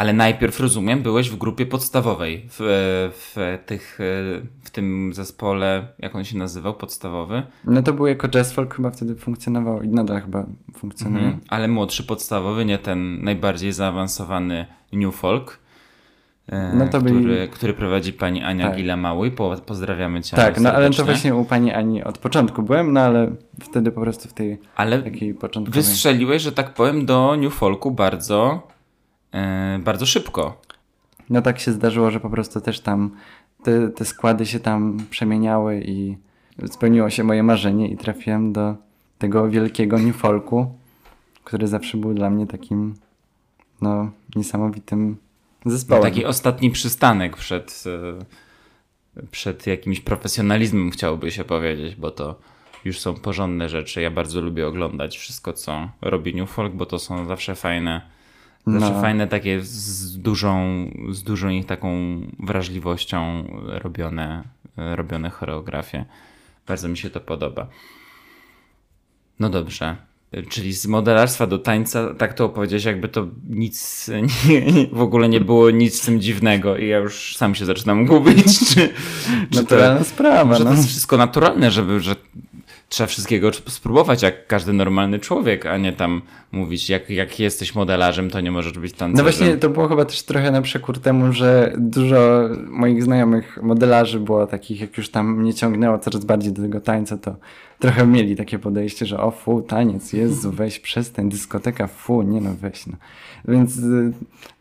Ale najpierw, rozumiem, byłeś w grupie podstawowej, w, w, tych, w tym zespole, jak on się nazywał, podstawowy? No to był jako jazz folk chyba wtedy funkcjonował i nadal chyba funkcjonuje. Mhm, ale młodszy podstawowy, nie ten najbardziej zaawansowany new folk. E, no to który, byli... który prowadzi pani Ania tak. Gila-Mały. Po, pozdrawiamy cię. Tak, no ale to właśnie u pani Ani od początku byłem, no ale wtedy po prostu w tej ale takiej początkowej... wystrzeliłeś, że tak powiem, do New Folku bardzo, e, bardzo szybko. No tak się zdarzyło, że po prostu też tam te, te składy się tam przemieniały i spełniło się moje marzenie i trafiłem do tego wielkiego New Folku, który zawsze był dla mnie takim no niesamowitym zespołem. Taki ostatni przystanek przed, e, przed jakimś profesjonalizmem chciałoby się powiedzieć, bo to już są porządne rzeczy. Ja bardzo lubię oglądać wszystko, co robi New Folk, bo to są zawsze fajne, zawsze no. fajne takie z dużą, z dużą ich taką wrażliwością robione, robione choreografie. Bardzo mi się to podoba. No dobrze. Czyli z modelarstwa do tańca, tak to opowiedziałeś, jakby to nic, nie, w ogóle nie było nic w tym dziwnego i ja już sam się zaczynam gubić. Czy, czy Naturalna to, sprawa. Że no. to jest wszystko naturalne, żeby, że trzeba wszystkiego spróbować jak każdy normalny człowiek, a nie tam mówić, jak, jak jesteś modelarzem, to nie możesz być tancerzem. No właśnie, to było chyba też trochę na przekór temu, że dużo moich znajomych modelarzy było takich, jak już tam mnie ciągnęło coraz bardziej do tego tańca, to trochę mieli takie podejście, że o fu, taniec, Jezu, weź przestań, dyskoteka, fu, nie no weź no. Więc y,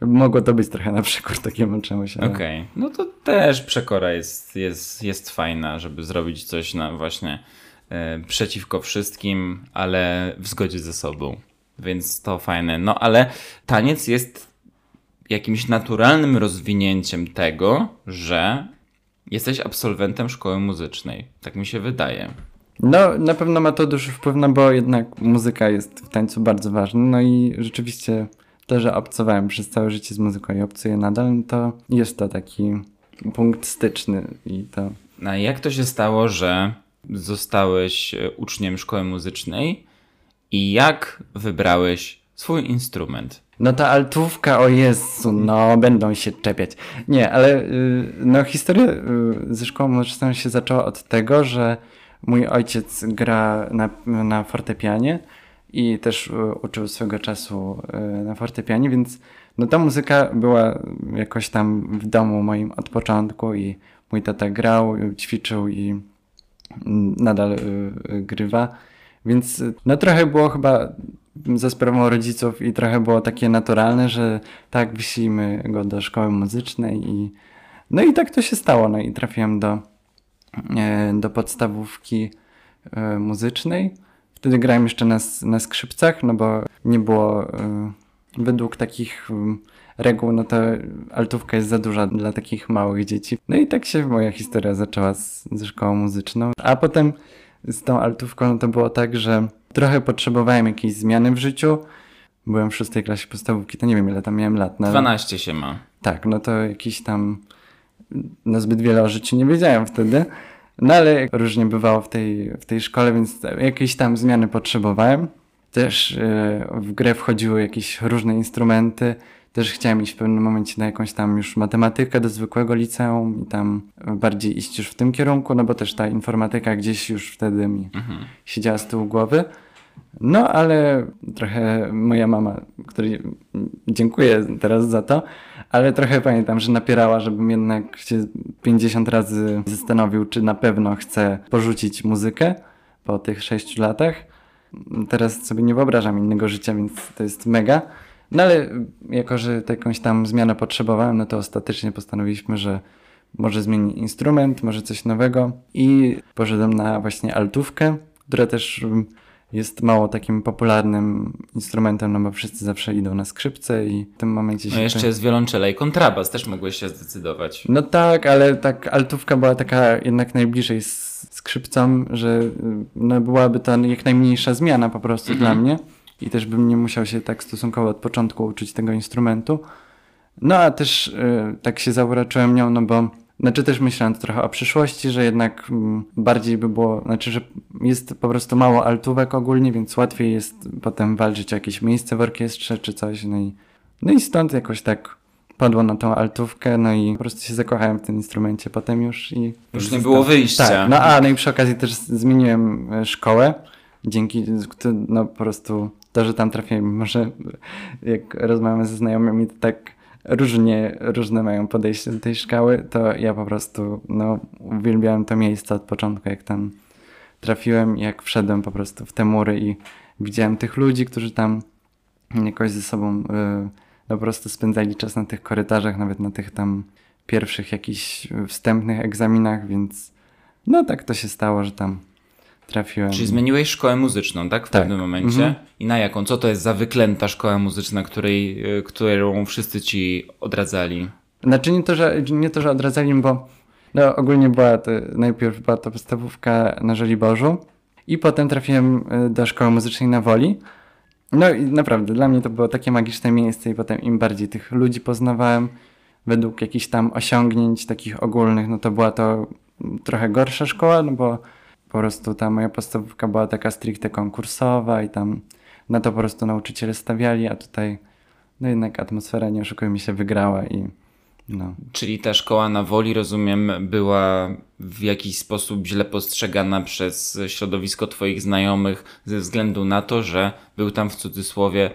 mogło to być trochę na przekór takiemu czemuś. Ale... Okej, okay. no to też przekora jest, jest, jest fajna, żeby zrobić coś na właśnie przeciwko wszystkim, ale w zgodzie ze sobą. Więc to fajne. No ale taniec jest jakimś naturalnym rozwinięciem tego, że jesteś absolwentem szkoły muzycznej. Tak mi się wydaje. No, na pewno ma to duży wpływ, no bo jednak muzyka jest w tańcu bardzo ważna. No i rzeczywiście to, że obcowałem przez całe życie z muzyką i obcuję nadal, to jest to taki punkt styczny i to... A jak to się stało, że zostałeś e, uczniem szkoły muzycznej i jak wybrałeś swój instrument? No ta altówka, o Jezu, no będą się czepiać. Nie, ale y, no historia y, ze szkołą muzyczną się zaczęła od tego, że mój ojciec gra na, na fortepianie i też y, uczył swego czasu na fortepianie, więc no ta muzyka była jakoś tam w domu moim od początku i mój tata grał, ćwiczył i nadal y, grywa. Więc y, no trochę było chyba za sprawą rodziców i trochę było takie naturalne, że tak wyślimy go do szkoły muzycznej i no i tak to się stało. No i trafiłem do, e, do podstawówki e, muzycznej. Wtedy grałem jeszcze na, na skrzypcach, no bo nie było e, według takich reguł, no to altówka jest za duża dla takich małych dzieci. No i tak się moja historia zaczęła z, ze szkołą muzyczną. A potem z tą altówką no to było tak, że trochę potrzebowałem jakiejś zmiany w życiu. Byłem w szóstej klasie podstawówki, to nie wiem ile tam miałem lat. No, 12 się ma. Tak, no to jakiś tam no zbyt wiele o życiu nie wiedziałem wtedy. No ale różnie bywało w tej, w tej szkole, więc jakieś tam zmiany potrzebowałem. Też yy, w grę wchodziły jakieś różne instrumenty też chciałem iść w pewnym momencie na jakąś tam już matematykę do zwykłego liceum i tam bardziej iść już w tym kierunku, no bo też ta informatyka gdzieś już wtedy mi mhm. siedziała z tyłu głowy. No, ale trochę moja mama, której dziękuję teraz za to, ale trochę pamiętam, że napierała, żebym jednak się 50 razy zastanowił, czy na pewno chcę porzucić muzykę po tych 6 latach. Teraz sobie nie wyobrażam innego życia, więc to jest mega. No ale jako, że jakąś tam zmianę potrzebowałem, no to ostatecznie postanowiliśmy, że może zmieni instrument, może coś nowego i poszedłem na właśnie altówkę, która też jest mało takim popularnym instrumentem, no bo wszyscy zawsze idą na skrzypce i w tym momencie się... No jeszcze jest wiolonczela i kontrabas, też mogłeś się zdecydować. No tak, ale tak altówka była taka jednak najbliżej skrzypcom, że no byłaby to jak najmniejsza zmiana po prostu mhm. dla mnie. I też bym nie musiał się tak stosunkowo od początku uczyć tego instrumentu. No a też y, tak się zauroczyłem nią, no bo znaczy też myślałem trochę o przyszłości, że jednak mm, bardziej by było, znaczy, że jest po prostu mało altówek ogólnie, więc łatwiej jest potem walczyć o jakieś miejsce w orkiestrze czy coś. No i, no i stąd jakoś tak padło na tą altówkę, no i po prostu się zakochałem w tym instrumencie potem już i... Już nie było wyjścia. Tak, no a no i przy okazji też zmieniłem e, szkołę, dzięki, no po prostu to, że tam trafiłem, może jak rozmawiamy ze znajomymi, to tak różnie, różne mają podejście do tej szkoły, to ja po prostu no, uwielbiałem to miejsce od początku, jak tam trafiłem, jak wszedłem po prostu w te mury i widziałem tych ludzi, którzy tam jakoś ze sobą y, no, po prostu spędzali czas na tych korytarzach, nawet na tych tam pierwszych jakichś wstępnych egzaminach, więc no tak to się stało, że tam trafiłem. Czyli zmieniłeś szkołę muzyczną, tak? W tak. pewnym momencie. Mhm. I na jaką? Co to jest za wyklęta szkoła muzyczna, której, e, którą wszyscy ci odradzali? Znaczy nie to, że, nie to, że odradzali, bo no, ogólnie była to, najpierw była to podstawówka na Żoliborzu i potem trafiłem e, do szkoły muzycznej na Woli. No i naprawdę, dla mnie to było takie magiczne miejsce i potem im bardziej tych ludzi poznawałem, według jakichś tam osiągnięć takich ogólnych, no to była to trochę gorsza szkoła, no bo po prostu ta moja podstawówka była taka stricte konkursowa i tam na to po prostu nauczyciele stawiali, a tutaj no jednak atmosfera, nie oszukujmy się, wygrała i no. Czyli ta szkoła na woli, rozumiem, była w jakiś sposób źle postrzegana przez środowisko Twoich znajomych ze względu na to, że był tam w cudzysłowie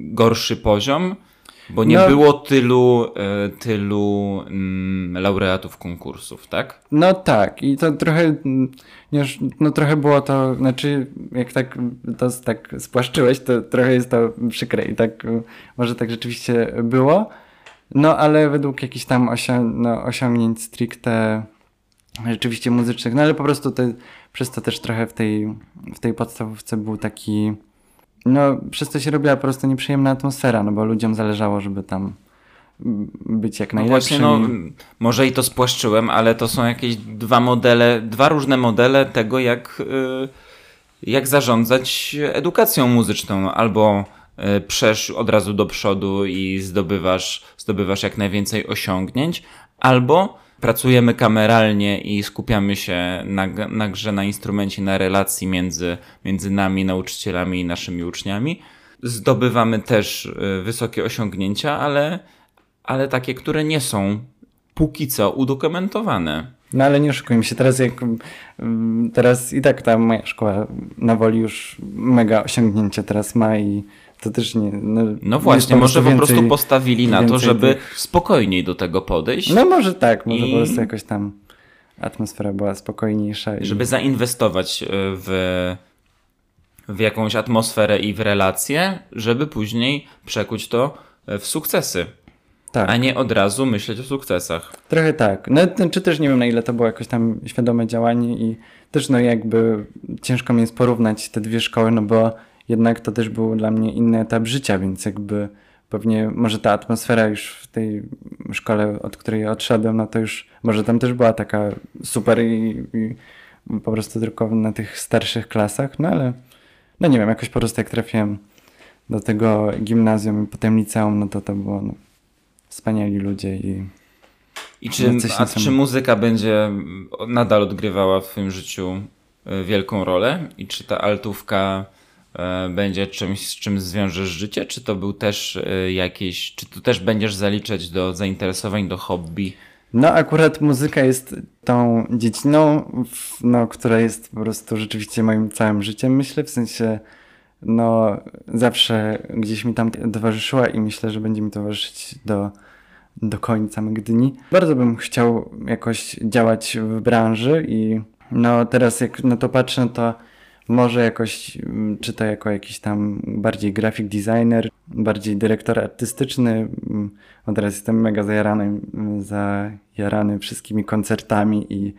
gorszy poziom? Bo nie no, było tylu, e, tylu mm, laureatów konkursów, tak? No tak, i to trochę, już, no trochę było to, znaczy jak tak to tak spłaszczyłeś, to trochę jest to przykre i tak może tak rzeczywiście było. No ale według jakichś tam osią no, osiągnięć stricte rzeczywiście muzycznych, no ale po prostu te, przez to też trochę w tej, w tej podstawówce był taki no, przez to się robiła po prostu nieprzyjemna atmosfera, no bo ludziom zależało, żeby tam być jak najlepszym. No właśnie, no, może i to spłaszczyłem, ale to są jakieś dwa modele, dwa różne modele tego, jak, y, jak zarządzać edukacją muzyczną. Albo y, przesz od razu do przodu i zdobywasz, zdobywasz jak najwięcej osiągnięć, albo pracujemy kameralnie i skupiamy się na, na grze, na instrumencie, na relacji między, między nami, nauczycielami i naszymi uczniami. Zdobywamy też y, wysokie osiągnięcia, ale, ale takie, które nie są póki co udokumentowane. No ale nie oszukujmy się, teraz jak mm, teraz i tak ta moja szkoła na woli już mega osiągnięcie teraz ma i to też nie. No, no właśnie, może więcej, po prostu postawili na to, żeby tych... spokojniej do tego podejść. No może tak, może i... po prostu jakoś tam atmosfera była spokojniejsza. I... Żeby zainwestować e, w, w jakąś atmosferę i w relacje, żeby później przekuć to e, w sukcesy. Tak. A nie od razu myśleć o sukcesach. Trochę tak. No, czy też nie wiem, na ile to było jakoś tam świadome działanie i też no jakby ciężko mi jest porównać te dwie szkoły, no bo jednak to też był dla mnie inny etap życia, więc jakby pewnie może ta atmosfera już w tej szkole, od której odszedłem, no to już może tam też była taka super i, i po prostu tylko na tych starszych klasach, no ale no nie wiem, jakoś po prostu jak trafiłem do tego gimnazjum i potem liceum, no to to było no, wspaniali ludzie i i czy, a czy muzyka będzie nadal odgrywała w twoim życiu e, wielką rolę? I czy ta altówka będzie czymś, z czym zwiążesz życie? Czy to był też e, jakieś, czy tu też będziesz zaliczać do zainteresowań, do hobby? No akurat muzyka jest tą dziedziną, no, która jest po prostu rzeczywiście moim całym życiem, myślę, w sensie no zawsze gdzieś mi tam towarzyszyła i myślę, że będzie mi towarzyszyć do, do końca mych dni. Bardzo bym chciał jakoś działać w branży i no teraz jak na to patrzę, to może jakoś mm, czy to jako jakiś tam bardziej graphic designer, bardziej dyrektor artystyczny. Mm, od teraz jestem mega zajarany, mm, zajarany wszystkimi koncertami i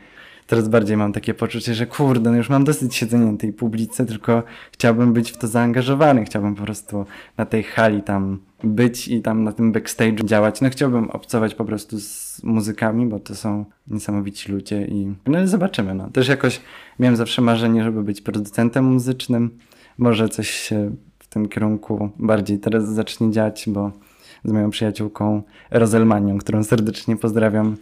teraz bardziej mam takie poczucie, że kurde, no już mam dosyć siedzenia na tej publice, tylko chciałbym być w to zaangażowany, chciałbym po prostu na tej hali tam być i tam na tym backstage działać. No chciałbym obcować po prostu z muzykami, bo to są niesamowici ludzie i no zobaczymy. No. Też jakoś miałem zawsze marzenie, żeby być producentem muzycznym. Może coś się tym kierunku bardziej teraz zacznie dziać, bo z moją przyjaciółką Rozelmanią, którą serdecznie pozdrawiam,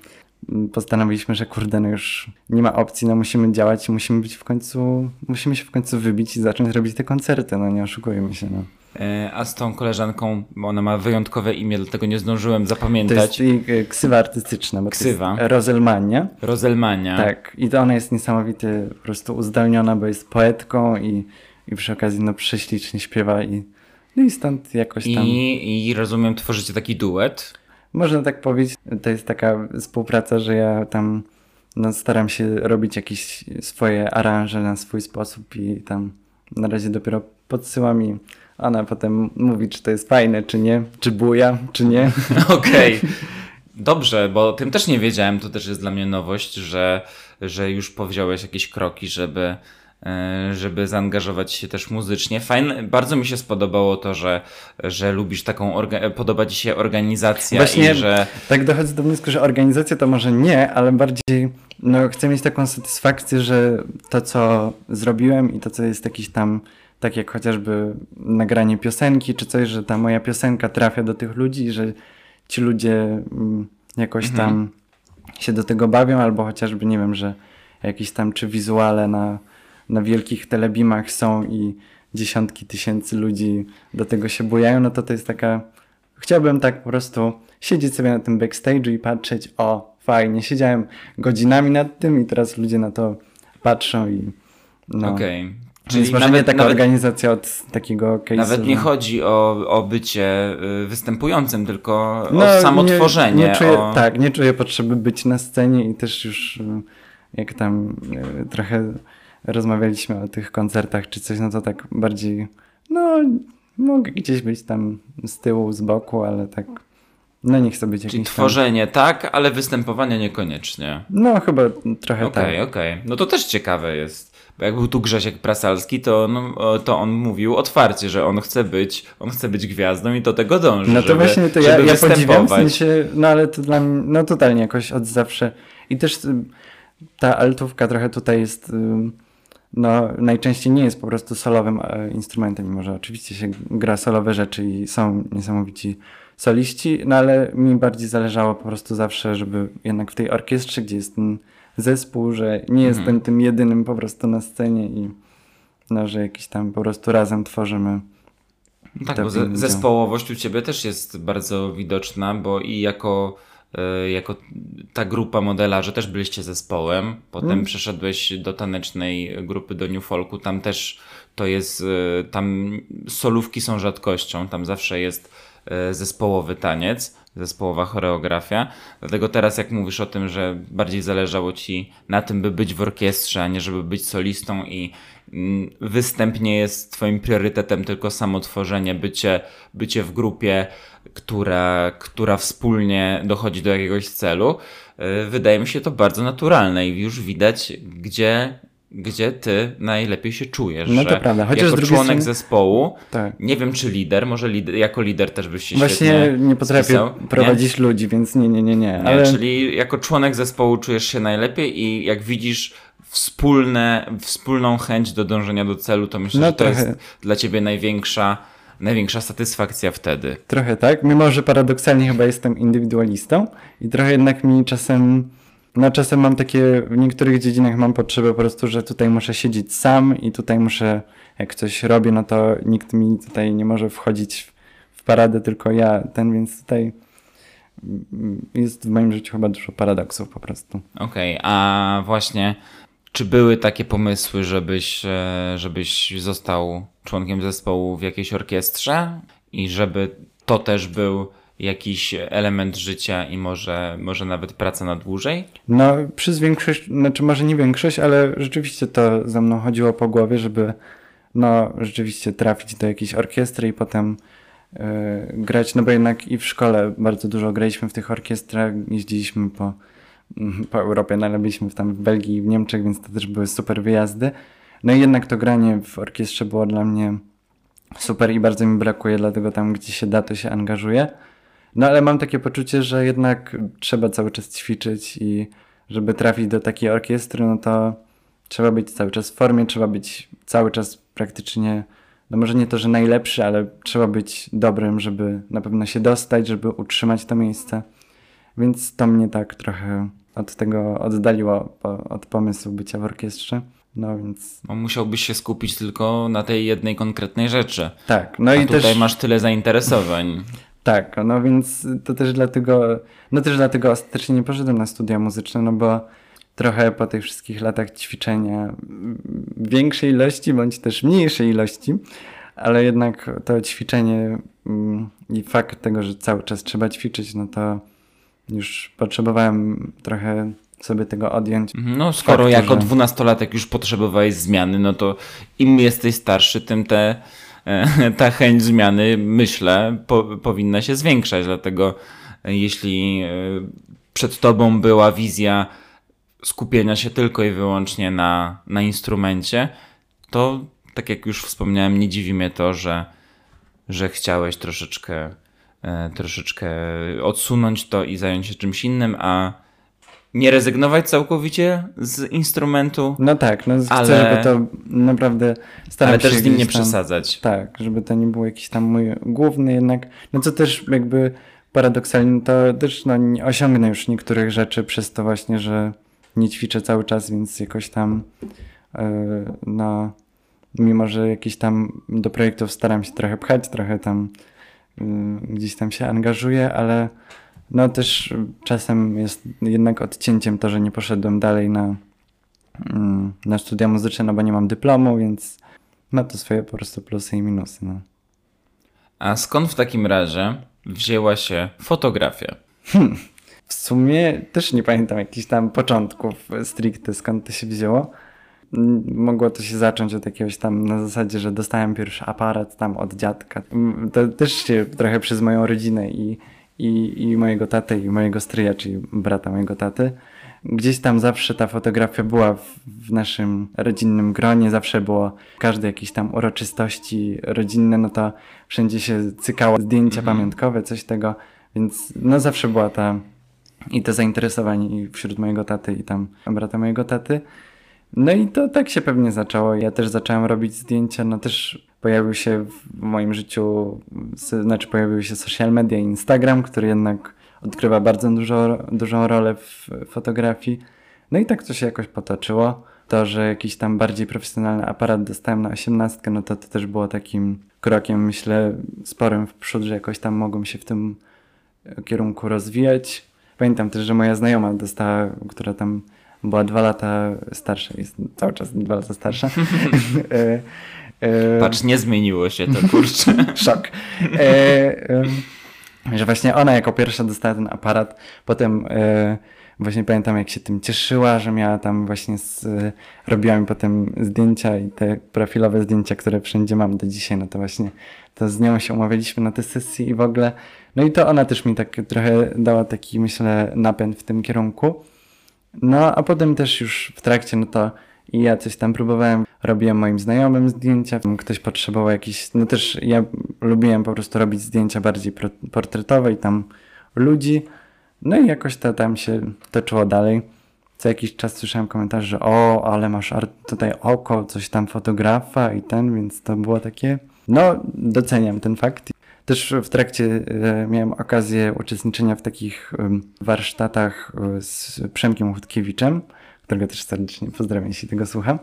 postanowiliśmy, że kurde, no już nie ma opcji, no musimy działać, musimy być w końcu, musimy się w końcu wybić i zacząć robić te koncerty, no nie oszukujmy się, no. E, a z tą koleżanką, ona ma wyjątkowe imię, dlatego nie zdążyłem zapamiętać. To jest jej ksywa artystyczna, bo ksywa. Rozelmania. Rozelmania. Tak, i to ona jest niesamowity, po prostu uzdolniona, bo jest poetką i, i przy okazji no prześlicznie śpiewa i, no i stąd jakoś tam... I, I rozumiem, tworzycie taki duet? Można tak powiedzieć, to jest taka współpraca, że ja tam no, staram się robić jakieś swoje aranże na swój sposób i tam na razie dopiero podsyłam i ona potem mówi, czy to jest fajne, czy nie, czy buja, czy nie. Okej. Okay. Dobrze, bo tym też nie wiedziałem, to też jest dla mnie nowość, że, że już powziąłeś jakieś kroki, żeby, e, żeby zaangażować się też muzycznie. Fajne, bardzo mi się spodobało to, że, że lubisz taką, podoba ci się organizacja Właśnie i że... tak dochodzę do wniosku, że organizacja to może nie, ale bardziej no, chcę mieć taką satysfakcję, że to, co zrobiłem i to, co jest jakiś tam tak jak chociażby nagranie piosenki czy coś, że ta moja piosenka trafia do tych ludzi, że ci ludzie mm, jakoś mhm. tam się do tego bawią, albo chociażby nie wiem, że jakieś tam czy wizuale na, na wielkich telebimach są i dziesiątki tysięcy ludzi do tego się bujają, no to to jest taka. Chciałbym tak po prostu siedzieć sobie na tym backstage'u i patrzeć, o, fajnie, siedziałem godzinami nad tym i teraz ludzie na to patrzą i. No. Okej. Okay. Czyli Więc może nawet, nie taka nawet, organizacja od takiego case'u. Nawet nie no. chodzi o, o bycie y, występującym, tylko no, o samotworzenie. Nie, nie czuję, o... Tak, nie czuję potrzeby być na scenie i też już y, jak tam y, trochę rozmawialiśmy o tych koncertach czy coś, no to tak bardziej no mogę gdzieś być tam z tyłu, z boku, ale tak no nie chcę być Czyli tworzenie tam... tak, ale występowanie niekoniecznie. No chyba trochę okay, tak. Okej, okej. Okay. No to też ciekawe jest jak był tu Grzesiek Prasalski, to, no, to on mówił otwarcie, że on chce być, on chce być gwiazdą i do tego dąży. No to żeby, właśnie to ja, ja podziwiam, w sensie, no ale to dla mnie, no totalnie jakoś od zawsze. I też y, ta altówka trochę tutaj jest, y, no najczęściej nie jest po prostu solowym e, instrumentem, mimo że oczywiście się gra solowe rzeczy i są niesamowici soliści, no ale mi bardziej zależało po prostu zawsze, żeby jednak w tej orkiestrze, gdzie jest ten zespół, że nie jestem mhm. tym jedynym po prostu na scenie i no, że jakiś tam po prostu razem tworzymy. No tak, bo zespołowość u ciebie też jest bardzo widoczna, bo i jako, y, jako ta grupa modelarzy też byliście zespołem, potem hmm. przeszedłeś do tanecznej grupy, do New Folku, tam też to jest, y, tam solówki są rzadkością, tam zawsze jest y, zespołowy taniec zespołowa choreografia. Dlatego teraz, jak mówisz o tym, że bardziej zależało ci na tym, by być w orkiestrze, a nie żeby być solistą i mm, występ nie jest twoim priorytetem, tylko samo tworzenie, bycie, bycie w grupie, która, która wspólnie dochodzi do jakiegoś celu, y, wydaje mi się to bardzo naturalne i już widać, gdzie gdzie ty najlepiej się czujesz. No to prawda. Chociaż jako członek strony... zespołu, tak. nie wiem czy lider, może lider, jako lider też byś się Właśnie nie potrafię spisał. prowadzić nie? ludzi, więc nie, nie, nie, nie. Ale... Czyli jako członek zespołu czujesz się najlepiej i jak widzisz wspólne, wspólną chęć do dążenia do celu, to myślę, no że to trochę. jest dla ciebie największa największa satysfakcja wtedy. Trochę tak, mimo że paradoksalnie chyba jestem indywidualistą i trochę jednak mi czasem no czasem mam takie, w niektórych dziedzinach mam potrzebę po prostu, że tutaj muszę siedzieć sam i tutaj muszę, jak coś robię, no to nikt mi tutaj nie może wchodzić w paradę, tylko ja ten, więc tutaj jest w moim życiu chyba dużo paradoksów po prostu. Okej, okay, a właśnie czy były takie pomysły, żebyś, e, żebyś został członkiem zespołu w jakiejś orkiestrze i żeby to też był jakiś element życia i może, może nawet praca na dłużej? No, przez większość, znaczy może nie większość, ale rzeczywiście to za mną chodziło po głowie, żeby no, rzeczywiście trafić do jakiejś orkiestry i potem yy, grać, no bo jednak i w szkole bardzo dużo graliśmy w tych orkiestrach, jeździliśmy po, mm, po Europie, no ale byliśmy tam w Belgii i w Niemczech, więc to też były super wyjazdy. No i jednak to granie w orkiestrze było dla mnie super i bardzo mi brakuje, dlatego tam, gdzie się da, to się angażuję. No ale mam takie poczucie, że jednak trzeba cały czas ćwiczyć i żeby trafić do takiej orkiestry, no to trzeba być cały czas w formie, trzeba być cały czas praktycznie no może nie to, że najlepszy, ale trzeba być dobrym, żeby na pewno się dostać, żeby utrzymać to miejsce. Więc to mnie tak trochę od tego oddaliło od pomysłu bycia w orkiestrze. No więc. No, musiałbyś się skupić tylko na tej jednej konkretnej rzeczy. Tak, no A i tutaj też. masz tyle zainteresowań. Tak, no więc to też dlatego, no też dlatego ostatecznie nie poszedłem na studia muzyczne, no bo trochę po tych wszystkich latach ćwiczenia mm, większej ilości, bądź też mniejszej ilości, ale jednak to ćwiczenie mm, i fakt tego, że cały czas trzeba ćwiczyć, no to już potrzebowałem trochę sobie tego odjąć. No, skoro Fakt, jako dwunastolatek już potrzebowałeś zmiany, no to im jesteś starszy, tym te, ta chęć zmiany, myślę, po, powinna się zwiększać. Dlatego e, jeśli e, przed tobą była wizja skupienia się tylko i wyłącznie na, na instrumencie, to tak jak już wspomniałem, nie dziwi mnie to, że, że chciałeś troszeczkę, e, troszeczkę odsunąć to i zająć się czymś innym, a nie rezygnować całkowicie z instrumentu, No tak, no chcę, Ale- żeby to naprawdę staram ale się też z nim nie tam- przesadzać. Tak, żeby to nie był jakiś tam mój główny jednak, no co też jakby paradoksalnie to też no, nie osiągnę już niektórych rzeczy przez to właśnie, że nie ćwiczę cały czas, więc jakoś tam yy, no mimo, że jakieś tam do projektów staram się trochę pchać, trochę tam yy, gdzieś tam się angażuję, ale no też czasem jest jednak odcięciem to, że nie poszedłem dalej na, mm, na studia muzyczne, no bo nie mam dyplomu, więc ma to swoje po prostu plusy i minusy. No. A skąd w takim razie wzięła się fotografia? W sumie też nie pamiętam jakichś tam początków stricte, skąd to się wzięło. Mm, Mogło to się zacząć od jakiegoś tam na zasadzie, że dostałem pierwszy aparat tam od dziadka. Mm, To też się trochę przez moją rodzinę i, i, i mojego tatę i mojego stryja, czyli brata mojego taty. Gdzieś tam zawsze ta fotografia była w, w naszym rodzinnym gronie, zawsze było każde jakieś tam uroczystości rodzinne, no to wszędzie się cykało zdjęcia pamiątkowe, coś tego, więc no zawsze była ta i to zainteresowanie i wśród mojego taty i tam brata mojego taty. No i to tak się pewnie zaczęło. Ja też zacząłem robić zdjęcia, no też pojawił się w moim życiu, znaczy pojawiły się social media Instagram, który jednak odgrywa bardzo dużo, dużą rolę w fotografii. No i tak to się jakoś potoczyło. To, że jakiś tam bardziej profesjonalny aparat dostałem na osiemnastkę, no to to też było takim krokiem, myślę, sporym w przód, że jakoś tam mogłem się w tym kierunku rozwijać. Pamiętam też, że moja znajoma dostała, która tam była dwa lata starsza, jest cały czas dwa lata starsza. Patrz, nie zmieniło się to, kurczę. Szok. E, że właśnie ona jako pierwsza dostała ten aparat. Potem e, właśnie pamiętam, jak się tym cieszyła, że miała tam właśnie z, e, robiła mi potem zdjęcia i te profilowe zdjęcia, które wszędzie mam do dzisiaj, no to właśnie to z nią się umawialiśmy na te sesji i w ogóle. No i to ona też mi tak trochę dała taki, myślę, napęd w tym kierunku. No, a potem też już w trakcie, no to i ja coś tam próbowałem, robiłem moim znajomym zdjęcia, ktoś potrzebował jakiś, no też ja lubiłem po prostu robić zdjęcia bardziej portretowe i tam ludzi, no i jakoś to tam się toczyło dalej. Co jakiś czas słyszałem komentarze, że o, ale masz tutaj oko, coś tam fotografa i ten, więc to było takie, no doceniam ten fakt. Też w trakcie e, miałem okazję uczestniczenia w takich warsztatach e, z Przemkiem Chudkiewiczem, którego też serdecznie pozdrawiam, jeśli tego słucham.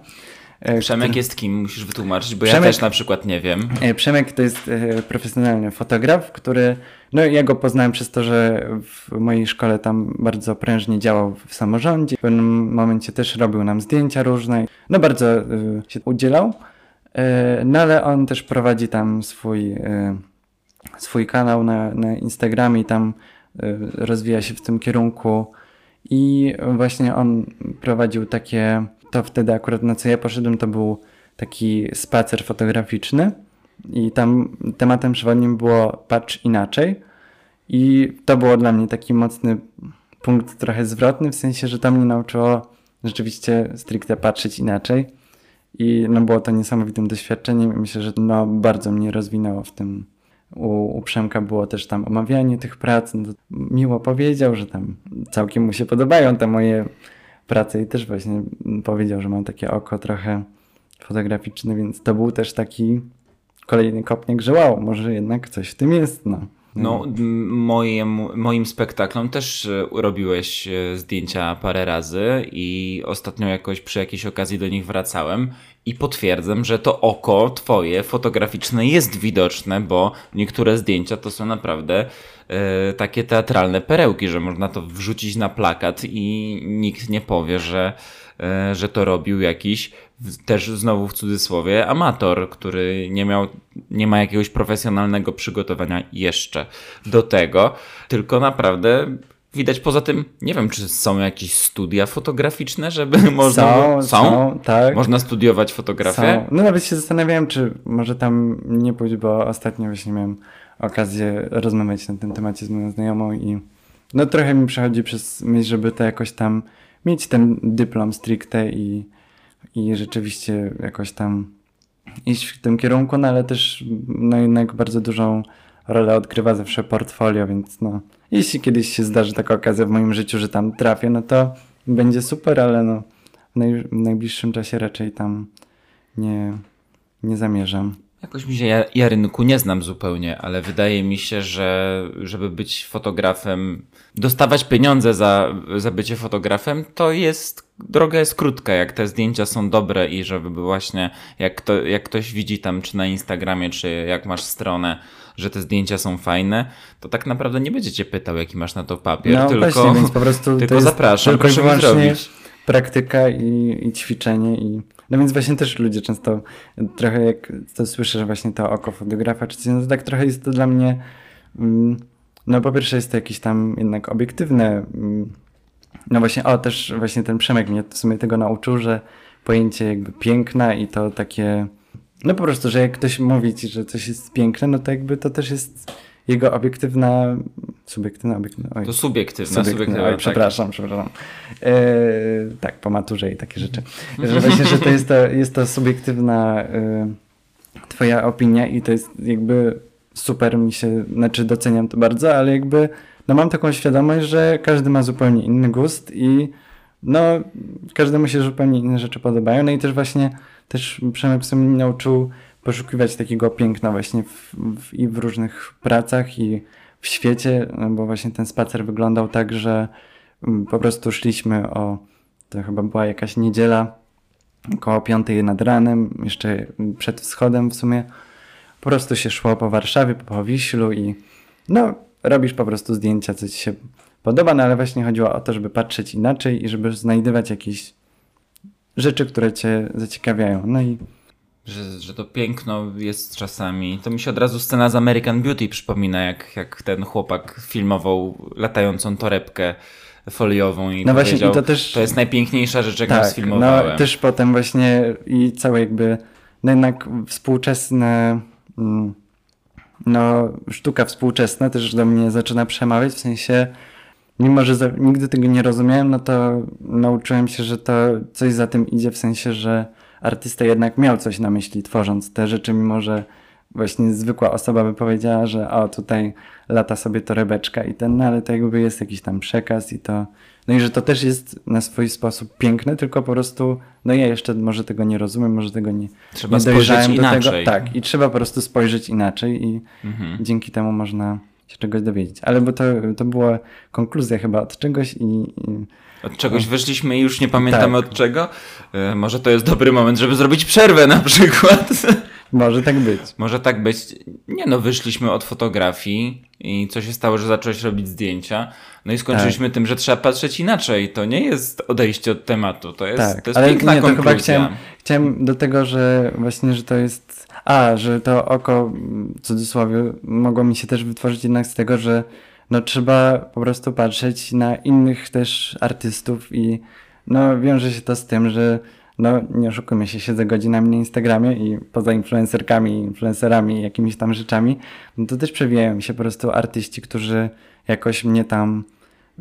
E, Przemek jest kim? Musisz wytłumaczyć, bo ja Przemek- też na przykład nie wiem. E, Przemek to jest e, profesjonalny fotograf, który, no ja go poznałem przez to, że w mojej szkole tam bardzo prężnie działał w samorządzie. W pewnym momencie też robił nam zdjęcia różne. No bardzo się udzielał. No ale on też prowadzi tam swój, swój kanał na, na Instagramie i tam rozwija się w tym kierunku. I właśnie on prowadził takie, to wtedy akurat na co ja poszedłem, to był taki spacer fotograficzny i tam tematem przewodnim było patrz inaczej i to było dla mnie taki mocny punkt trochę zwrotny, w sensie, że to mnie nauczyło rzeczywiście stricte patrzeć inaczej i no było to niesamowitym doświadczeniem i myślę, że no bardzo mnie rozwinęło w tym. U, u Przemka było też tam omawianie tych prac, no miło powiedział, że tam całkiem mu się podobają te moje prace i też właśnie powiedział, że mam takie oko trochę fotograficzne, więc to był też taki kolejny kopniak, że wow, może jednak coś w tym jest, no. No, moim, moim spektaklom też e, robiłeś e, zdjęcia parę razy i ostatnio jakoś przy jakiejś okazji do nich wracałem i potwierdzam, że to oko twoje fotograficzne jest widoczne, bo niektóre zdjęcia to są naprawdę e, takie teatralne perełki, że można to wrzucić na plakat i nikt nie powie, że, e, że to robił jakiś też znowu w cudzysłowie amator, który nie miał, nie ma jakiegoś profesjonalnego przygotowania jeszcze do tego, tylko naprawdę widać poza tym, nie wiem, czy są jakieś studia fotograficzne, żeby można... Są, są, są tak. Można studiować fotografię? Są. No nawet się zastanawiałem, czy może tam nie pójść, bo ostatnio właśnie miałem okazję rozmawiać na tym temacie z moją znajomą i no trochę mi przechodzi przez myśl, żeby to jakoś tam mieć ten dyplom stricte i, i rzeczywiście jakoś tam iść w tym kierunku, no ale też no jednak bardzo dużą rolę odgrywa zawsze portfolio, więc no jeśli kiedyś się zdarzy taka okazja w moim życiu, że tam trafię, no to będzie super, ale no w, naj, w najbliższym czasie raczej tam nie, nie zamierzam. Jakoś mi się, ja, ja, rynku nie znam zupełnie, ale wydaje mi się, że żeby być fotografem, dostawać pieniądze za, za bycie fotografem, to jest, droga jest krótka, jak te zdjęcia są dobre i żeby właśnie, jak, to, jak ktoś widzi tam, czy na Instagramie, czy jak masz stronę, że te zdjęcia są fajne, to tak naprawdę nie będzie cię pytał, jaki masz na to papier, no, tylko, właśnie, więc po prostu tylko zapraszam, tylko proszę mi zrobić. praktyka i, i ćwiczenie i no więc właśnie też ludzie często trochę jak to słyszę, że właśnie to oko fotografa czy coś, no to tak trochę jest to dla mnie mm, no po pierwsze jest to jakieś tam jednak obiektywne mm, no właśnie, o też właśnie ten Przemek mnie w sumie tego nauczył, że pojęcie jakby piękna i to takie no po prostu, że jak ktoś mówi ci, że coś jest piękne, no to jakby to też jest jego obiektywna, subiektywna, obiektywna, oj, To subiektywna, subiektywna, subiektywna oj, tak. przepraszam, przepraszam. E, tak, po maturze i takie rzeczy. Że właśnie, że to jest to, jest to subiektywna e, twoja opinia i to jest jakby super mi się, znaczy doceniam to bardzo, ale jakby no mam taką świadomość, że każdy ma zupełnie inny gust i no każdemu się zupełnie inne rzeczy podobają, no i też właśnie też Przemek mnie nauczył poszukiwać takiego piękna właśnie w, w, i w różnych pracach i w świecie, no bo właśnie ten spacer wyglądał tak, że mm, po prostu szliśmy o, to chyba była jakaś niedziela, około piątej nad ranem, jeszcze przed wschodem w sumie, po prostu się szło po Warszawie, po Wiślu i no, robisz po prostu zdjęcia, co ci się podoba, no ale właśnie chodziło o to, żeby patrzeć inaczej i żeby znajdywać jakieś rzeczy, które cię zaciekawiają. No i że, że to piękno jest czasami. To mi się od razu scena z American Beauty przypomina, jak, jak ten chłopak filmował latającą torebkę foliową i no właśnie, i to, też, to jest najpiękniejsza rzecz, jaką tak, sfilmowałem. No też potem właśnie i całe jakby, no jednak współczesne, mm, no sztuka współczesna też do mnie zaczyna przemawiać, w sensie mimo, że za, nigdy tego nie rozumiałem, no to nauczyłem się, że to coś za tym idzie, w sensie, że artysta jednak miał coś na myśli tworząc te rzeczy, mimo że właśnie zwykła osoba by powiedziała, że o tutaj lata sobie torebeczka i ten, no ale to jakby jest jakiś tam przekaz i to, no i że to też jest na swój sposób piękne, tylko po prostu, no ja jeszcze może tego nie rozumiem, może tego nie, trzeba nie dojrzałem do inaczej. tego. Tak, i trzeba po prostu spojrzeć inaczej i mhm. dzięki temu można się czegoś dowiedzieć. Ale bo to, to była konkluzja chyba od czegoś i, i od czegoś wyszliśmy i już nie pamiętamy tak. od czego. E, może to jest dobry moment, żeby zrobić przerwę na przykład. Może tak być. Może tak być. Nie no, wyszliśmy od fotografii i co się stało, że zacząłeś robić zdjęcia. No i skończyliśmy tak. tym, że trzeba patrzeć inaczej. To nie jest odejście od tematu, to jest, tak. to jest Ale piękna nie, konkluzja. Chyba chciałem, chciałem do tego, że właśnie, że to jest... A, że to oko, w cudzysłowie, mogło mi się też wytworzyć jednak z tego, że no trzeba po prostu patrzeć na innych też artystów i no wiąże się to z tym, że no nie oszukujmy się, siedzę godzinami na Instagramie i poza influencerkami, influencerami, jakimiś tam rzeczami, no to też przewijają się po prostu artyści, którzy jakoś mnie tam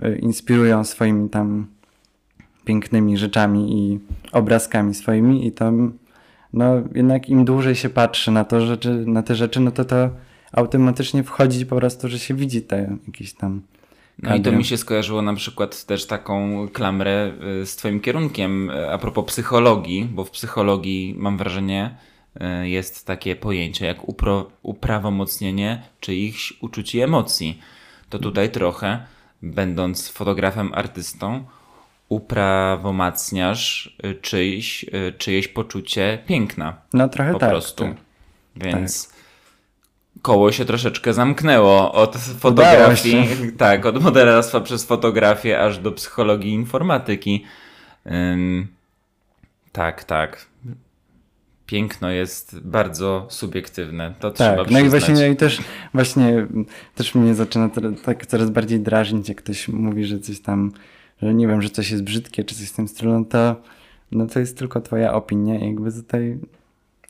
y, inspirują swoimi tam pięknymi rzeczami i obrazkami swoimi i tam no jednak im dłużej się patrzy na to rzeczy, na te rzeczy, no to to automatycznie wchodzi po prostu, że się widzi te jakieś tam. No i to mi się skojarzyło na przykład też taką klamrę y, z Twoim kierunkiem y, a propos psychologii, bo w psychologii mam wrażenie, e, jest takie pojęcie jak upro- uprawomocnienie czyichś uczuć i emocji. To tutaj trochę, będąc fotografem, artystą, uprawomacniasz y, czyjś, y, czyjeś poczucie piękna. No trochę po tak. prostu. tak. Więc koło się troszeczkę zamknęło od fotografii, tak, od modelarstwa przez fotografię aż do psychologii informatyki. Ym, tak, tak. Piękno jest bardzo subiektywne. To trzeba Tak, no przyznać. i właśnie no i też, właśnie też mnie zaczyna tak coraz bardziej drażnić, jak ktoś mówi, że coś tam, że nie wiem, że coś jest brzydkie, czy coś w tym stylu, no to, no to jest tylko twoja opinia i jakby tutaj,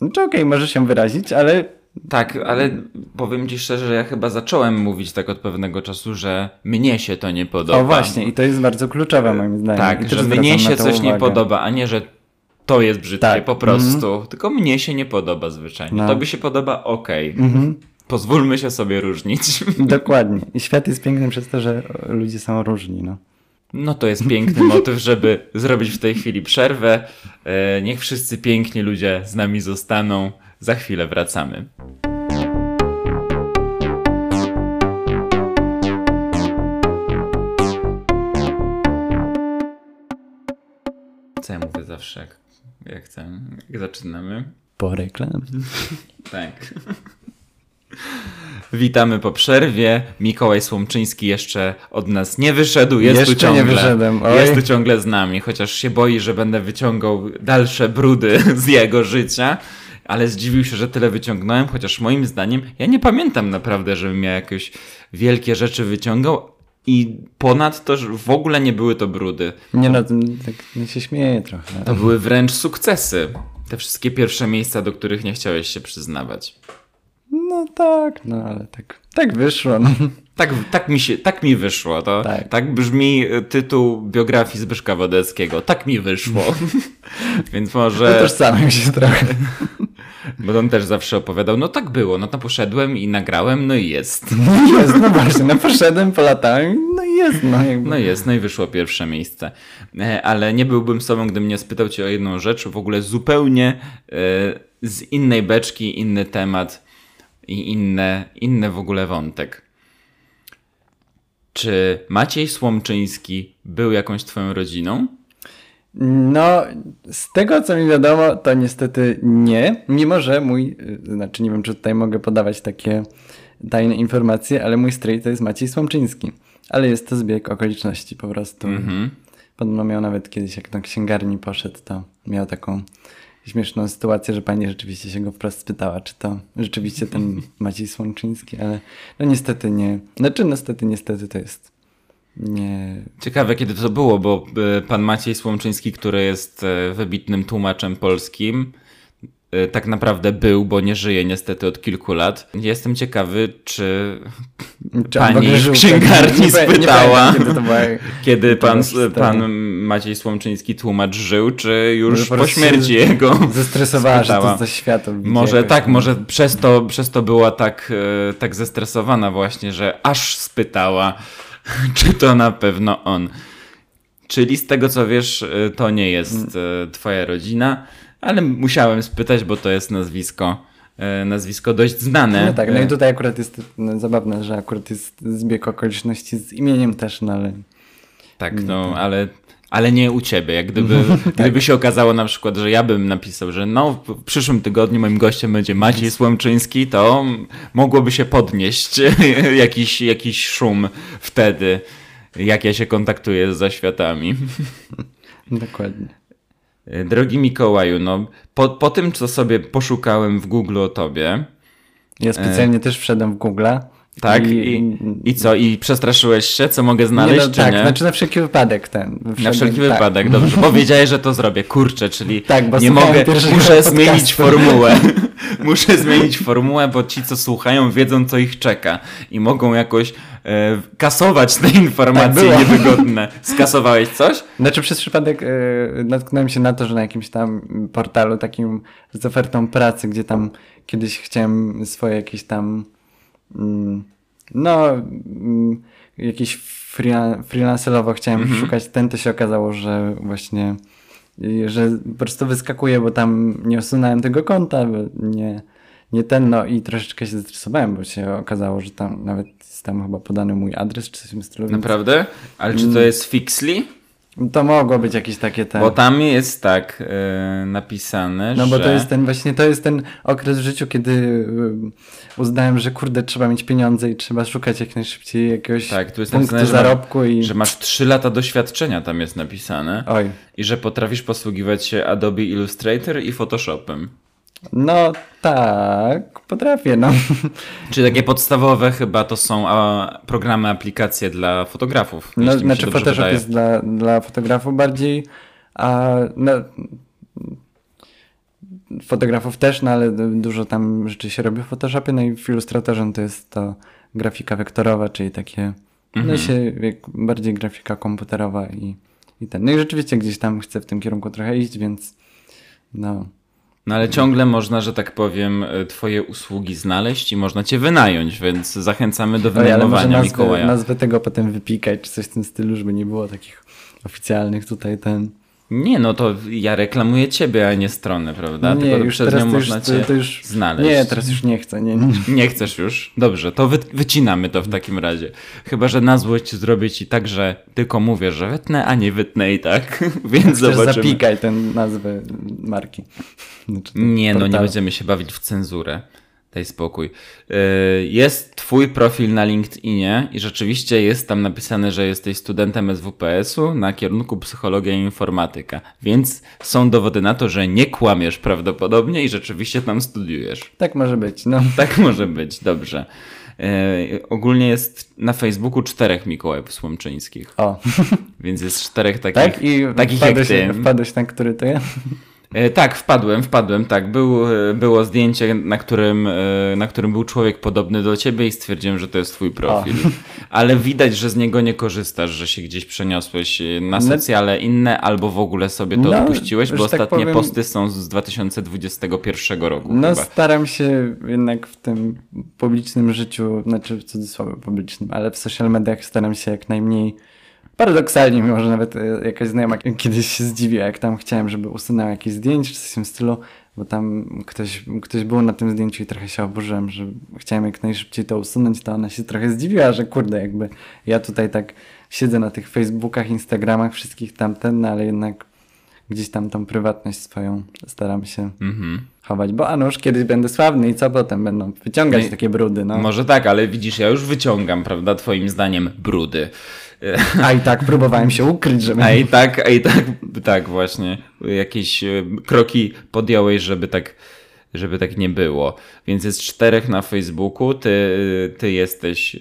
no czy okej, możesz się wyrazić, ale Tak, ale powiem ci szczerze, że ja chyba zacząłem mówić tak od pewnego czasu, że mnie się to nie podoba. o właśnie, i to jest bardzo kluczowe moim zdaniem. Tak, że mnie się coś nie uwagę. podoba, a nie, że to jest brzydkie Tak, po prostu. Tylko mnie się nie podoba zwyczajnie. No. Tobie się podoba, okej. Mhm, Pozwólmy się sobie różnić. dokładnie. I świat jest piękny przez to, że ludzie są różni, no. No to jest piękny motyw, żeby zrobić w tej chwili przerwę. E, niech wszyscy piękni ludzie z nami zostaną. Za chwilę wracamy. Co ja mówię zawsze, jak, jak, chcę, jak zaczynamy? Po reklamie. Tak. Witamy po przerwie. Mikołaj Słomczyński jeszcze od nas nie wyszedł. Jest Jeszcze tu ciągle. nie wyszedłem, oj. Jest tu ciągle z nami, chociaż się boi, że będę wyciągał dalsze brudy z jego życia. Ale zdziwił się, że tyle wyciągnąłem, chociaż moim zdaniem ja nie pamiętam naprawdę, żebym ja jakieś wielkie rzeczy wyciągał. I ponadto że w ogóle nie były to brudy. Nie no, tak nie się śmieję trochę. To były wręcz sukcesy. Te wszystkie pierwsze miejsca, do których nie chciałeś się przyznawać. No tak, no ale tak, tak wyszło. No. Tak, tak, mi się, tak mi wyszło. To, tak. Tak. brzmi y, tytuł biografii Zbyszka Wodeckiego. Tak mi wyszło. Więc może. Utożsamiam się trochę. Bo on też zawsze opowiadał, no tak było, no to poszedłem i nagrałem, no i jest. No jest, no właśnie, no poszedłem, polatałem, no i jest, no jakby. No jest, no i wyszło pierwsze miejsce. E, Ale nie byłbym sobą, gdybym nie spytał cię o jedną rzecz, w ogóle zupełnie e, z innej beczki, inny temat i inne, inny w ogóle wątek. Czy Maciej Słomczyński był jakąś twoją rodziną? No, z tego co mi wiadomo, to niestety nie, mimo że mój, y, znaczy nie wiem, czy tutaj mogę podawać takie tajne informacje, ale mój stryj to jest Maciej Słomczyński. Ale jest to zbieg okoliczności po prostu. Mhm. Podobno miał nawet kiedyś, jak do księgarni poszedł, to miał taką śmieszną sytuację, że pani rzeczywiście się go wprost spytała, czy to rzeczywiście ten Maciej Słomczyński, ale no niestety nie. Znaczy niestety, niestety to jest nie... Ciekawe, kiedy to było, bo e, pan Maciej Słomczyński, który jest e, wybitnym tłumaczem polskim, e, tak naprawdę był, bo nie żyje niestety od kilku lat. Jestem ciekawy, czy Czy pani w księgarni nie, nie spytała, pamiętam, kiedy była... kiedy pan, pan Maciej Słomczyński tłumacz żył, czy już po śmierci jego Zestresowała, że spytała. to ze widzi Może jakoś tak, może przez to, przez to była tak, tak zestresowana właśnie, że aż spytała, czy to na pewno on. Czyli z tego co wiesz, e, to nie jest e, twoja rodzina, ale musiałem spytać, bo to jest nazwisko, e, nazwisko dość znane. No tak, no i tutaj akurat jest no, zabawne, że akurat jest zbieg okoliczności z imieniem też, no ale... Tak, no, ale, ale nie u ciebie. Jak gdyby, Tak. gdyby się okazało na przykład, że ja bym napisał, że no w przyszłym tygodniu moim gościem będzie Maciej Słomczyński, to mogłoby się podnieść jakiś, jakiś szum wtedy, jak ja się kontaktuję z zaświatami. Dokładnie. Drogi Mikołaju, no po, po tym, co sobie poszukałem w Google o tobie, Ja specjalnie też wszedłem w Google'a. Tak, i, i co, i przestraszyłeś się, co mogę znaleźć, nie, no, tak, nie? znaczy na wszelki wypadek ten. Na wszelki tak. wypadek, dobrze. Powiedziałeś, że to zrobię. Kurczę, czyli Tak, bo nie mogę, muszę podcastu. zmienić formułę. muszę zmienić formułę, bo ci, co słuchają, wiedzą, co ich czeka i mogą jakoś e, kasować te informacje Tak niewygodne. Skasowałeś coś? Znaczy przez przypadek e, natknąłem się na to, że na jakimś tam portalu takim z ofertą pracy, gdzie tam kiedyś chciałem swoje jakieś tam no mm, freela- freelancerowo chciałem Mhm. szukać ten, to się okazało, że właśnie I że po prostu wyskakuje, bo tam nie usunąłem tego konta, nie, nie ten, no i troszeczkę się zestresowałem, bo się okazało, że tam nawet jest tam chyba podany mój adres czy coś w tym stylu. Naprawdę? Ale czy Mm. to jest Fixly? To mogło być jakieś takie te... Bo tam jest tak e, napisane, No że... bo to jest ten właśnie, to jest ten okres w życiu, kiedy y, uznałem, że kurde, trzeba mieć pieniądze i trzeba szukać jak najszybciej jakiegoś Tak, tu jest punktu napisane, że, ma- zarobku i... że masz 3 lata doświadczenia, tam jest napisane. Oj, I że potrafisz posługiwać się Adobe Illustrator i Photoshopem. No tak, potrafię, no. Czyli takie podstawowe chyba to są a, programy, aplikacje dla fotografów. no się znaczy Photoshop wydaje. jest dla, dla fotografów bardziej, a no, fotografów też, no ale dużo tam rzeczy się robi w Photoshopie, no i w Illustratorze to jest to grafika wektorowa, czyli takie, no Mhm. się jak bardziej grafika komputerowa i, i ten. No i rzeczywiście gdzieś tam chcę w tym kierunku trochę iść, więc no. No ale ciągle można, że tak powiem, e, twoje usługi znaleźć i można cię wynająć, więc zachęcamy do wynajmowania nazwę, Mikołaja. nazwę tego potem wypikać, czy coś w tym stylu, żeby nie było takich oficjalnych tutaj ten. Nie, no to ja reklamuję ciebie, a nie stronę, prawda? nie, Tylko już przez nią to można to, cię to już znaleźć. Nie, teraz już nie chcę. Nie, nie. Nie chcesz już? Dobrze, to wy, wycinamy to w takim razie. Chyba, że na złość zrobię ci tak, że tylko mówię, że wytnę, a nie wytnę i tak. Więc Chcesz zobaczymy. zapikaj ten nazwę marki. Znaczy, Nie, no nie portalu. będziemy się bawić w cenzurę. Daj spokój. Yy, Jest twój profil na LinkedInie i rzeczywiście jest tam napisane, że jesteś studentem SWPS-u na kierunku psychologia i informatyka. Więc są dowody na to, że nie kłamiesz prawdopodobnie i rzeczywiście tam studiujesz. Tak może być, no. Tak może być, dobrze. Yy, ogólnie jest na Facebooku czterech Mikołajów Słomczyńskich, O, więc jest czterech takich, tak? I takich jak wpadłeś, ty. wpadłeś na który to ja? E, Tak, wpadłem, wpadłem, tak. Był, e, było zdjęcie, na którym, e, na którym był człowiek podobny do ciebie i stwierdziłem, że to jest twój profil. Ale widać, że z niego nie korzystasz, że się gdzieś przeniosłeś na No- socjale inne albo w ogóle sobie to No, odpuściłeś, bo tak ostatnie powiem- posty są z 2021 roku No chyba. staram się jednak w tym publicznym życiu, znaczy w cudzysłowie publicznym, ale w social mediach staram się jak najmniej paradoksalnie, mimo że nawet e, jakaś znajoma kiedyś się zdziwiła, jak tam chciałem, żeby usunęła jakieś zdjęcie czy coś w tym stylu, bo tam ktoś, ktoś był na tym zdjęciu i trochę się oburzyłem, że chciałem jak najszybciej to usunąć, to ona się trochę zdziwiła, że kurde, jakby ja tutaj tak siedzę na tych Facebookach, Instagramach, wszystkich tamten, no ale jednak gdzieś tam tą prywatność swoją staram się Mhm. chować, bo a nuż kiedyś będę sławny i co potem będą wyciągać Nie- takie brudy, no. Może tak, ale widzisz, ja już wyciągam, prawda, twoim zdaniem brudy. A i tak próbowałem się ukryć, żeby... A i tak, a i tak, tak właśnie, jakieś e, kroki podjąłeś, żeby tak, żeby tak nie było. Więc jest czterech na Facebooku, ty, ty jesteś e,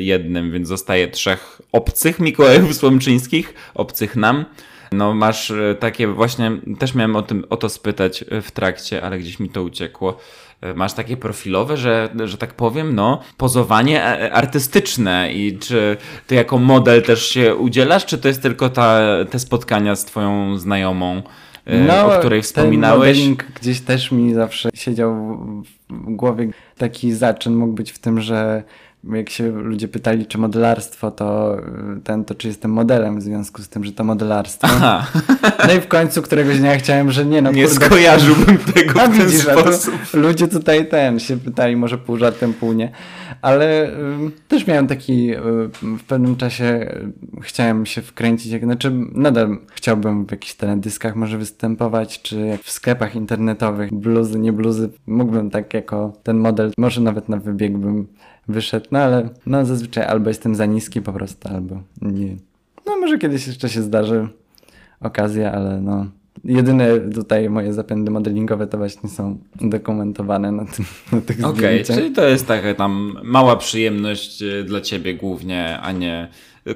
jednym, więc zostaje trzech obcych Mikołajów Słomczyńskich, obcych nam. No masz e, takie właśnie, też miałem o, tym, o to spytać w trakcie, ale gdzieś mi to uciekło. E, Masz takie profilowe, że, że tak powiem, no, pozowanie e, artystyczne i czy ty jako model też się udzielasz, czy to jest tylko ta, te spotkania z twoją znajomą, e, o której wspominałeś? Ten modeling gdzieś też mi zawsze siedział w głowie. Taki zaczyn mógł być w tym, że jak się ludzie pytali, czy modelarstwo, to y, ten, to czy jestem modelem w związku z tym, że to modelarstwo. Aha, No i w końcu któregoś dnia chciałem, że nie no nie kurde, skojarzyłbym tego w ten widzisz, a to sposób. ludzie tutaj ten się pytali, może pół żartem, pół nie. Ale ym, też miałem taki, y, w pewnym czasie y, chciałem się wkręcić, jak, znaczy nadal chciałbym w jakichś teledyskach może występować, czy jak w sklepach internetowych, bluzy, nie bluzy. Mógłbym tak jako ten model, może nawet na wybieg bym wyszedł, no ale no zazwyczaj albo jestem za niski po prostu, albo nie. No może kiedyś jeszcze się zdarzy okazja, ale no. Jedyne tutaj moje zapędy modelingowe to właśnie są dokumentowane na, tym, na tych Okej, zdjęciach. czyli to jest taka tam mała przyjemność e, dla ciebie głównie, a nie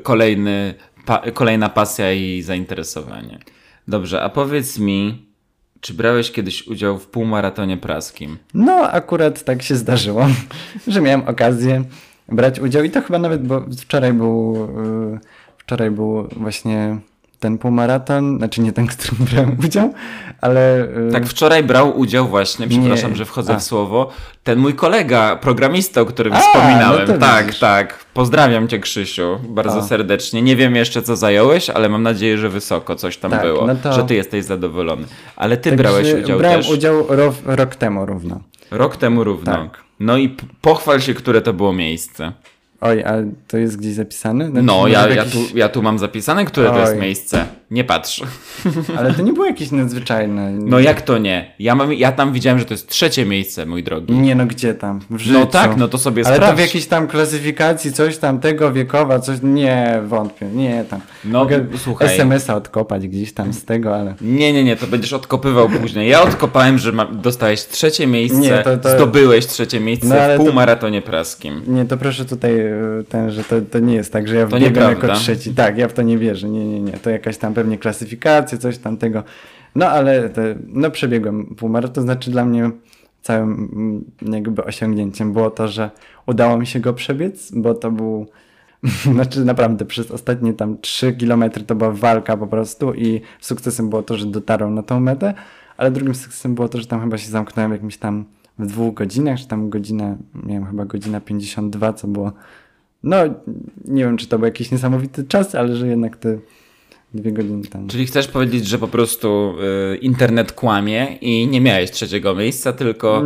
kolejny, pa, kolejna pasja i zainteresowanie. Dobrze, a powiedz mi, czy brałeś kiedyś udział w półmaratonie praskim? No akurat tak się zdarzyło, że miałem okazję brać udział i to chyba nawet, bo wczoraj był, yy, wczoraj był właśnie ten półmaraton, znaczy nie ten, w którym brałem udział, ale... y, Tak, wczoraj brał udział właśnie, przepraszam, Nie. że wchodzę A. w słowo, ten mój kolega, programista, o którym A, wspominałem. no tak, widzisz. tak. Pozdrawiam cię, Krzysiu, bardzo O. serdecznie. Nie wiem jeszcze, co zająłeś, ale mam nadzieję, że wysoko coś tam Tak, było, no to- że ty jesteś zadowolony. Ale ty Także brałeś udział brałem też udział ro, rok temu równo. rok temu równo. Tak. No i pochwal się, które to było miejsce. Oj, a to jest gdzieś zapisane? Znaczy, No, ja, ja, jakiś- tu, ja tu mam zapisane, które to jest Oj. miejsce. Nie patrz. Ale to nie było jakieś nadzwyczajne. No jak to nie? Ja, mam, ja tam widziałem, że to jest trzecie miejsce, mój drogi. Nie no, gdzie tam? W życiu. No tak, no to sobie Ale to sprawdź. w jakiejś tam klasyfikacji, coś tam tego wiekowa, coś. Nie, wątpię, nie tam. No, Mogę słuchaj. SMS-a odkopać gdzieś tam z tego, ale. Nie, nie, nie, to będziesz odkopywał później. Ja odkopałem, że ma, dostałeś trzecie miejsce, Nie, to- to- zdobyłeś trzecie miejsce No, w to- półmaratonie praskim. Nie, to proszę tutaj e, ten, że to, to nie jest tak, że ja To wbiegam jako trzeci. Tak, ja w to nie wierzę. Nie, nie, nie. To jakaś tam pewnie klasyfikacja, coś tam tego. No ale te, no przebiegłem półmaraton, to znaczy dla mnie całym mm, jakby osiągnięciem było to, że udało mi się go przebiec, bo to był znaczy naprawdę przez ostatnie tam 3 kilometry to była walka po prostu i sukcesem było to, że dotarłem na tą metę, ale drugim sukcesem było to, że tam chyba się zamknąłem jakimś tam w dwóch godzinach, czy tam godzinę, miałem chyba godzina 52, co było no nie wiem, czy to był jakiś niesamowity czas, ale że jednak te dwie godziny tam. Czyli chcesz powiedzieć, że po prostu y, internet kłamie i nie miałeś trzeciego miejsca, tylko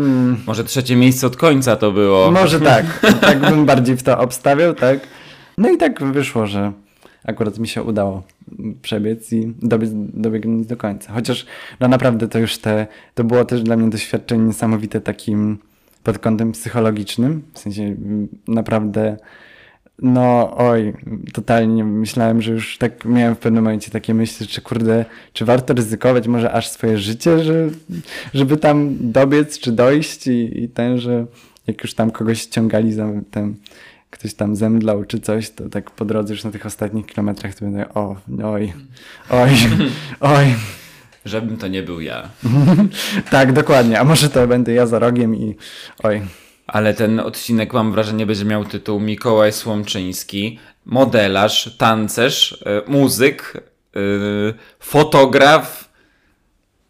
może trzecie miejsce od końca to było. Mm. Może tak, tak bym bardziej w to obstawiał, tak. No i tak wyszło, że akurat mi się udało przebiec i dobiec, dobiegnąć do końca. Chociaż no naprawdę to już te, to było też dla mnie doświadczenie niesamowite takim pod kątem psychologicznym, w sensie mm, naprawdę no oj, totalnie myślałem, że już tak miałem w pewnym momencie takie myśli, czy kurde, czy warto ryzykować może aż swoje życie, że, żeby tam dobiec czy dojść i, i ten, że jak już tam kogoś ściągali za ten, ktoś tam zemdlał czy coś, to tak po drodze już na tych ostatnich kilometrach to będę o, oj, oj, oj. Żebym to nie był ja. Tak, dokładnie, a może to będę ja za rogiem i oj. Ale ten odcinek, mam wrażenie, będzie miał tytuł Mikołaj Słomczyński, modelarz, tancerz, y, muzyk, y, fotograf,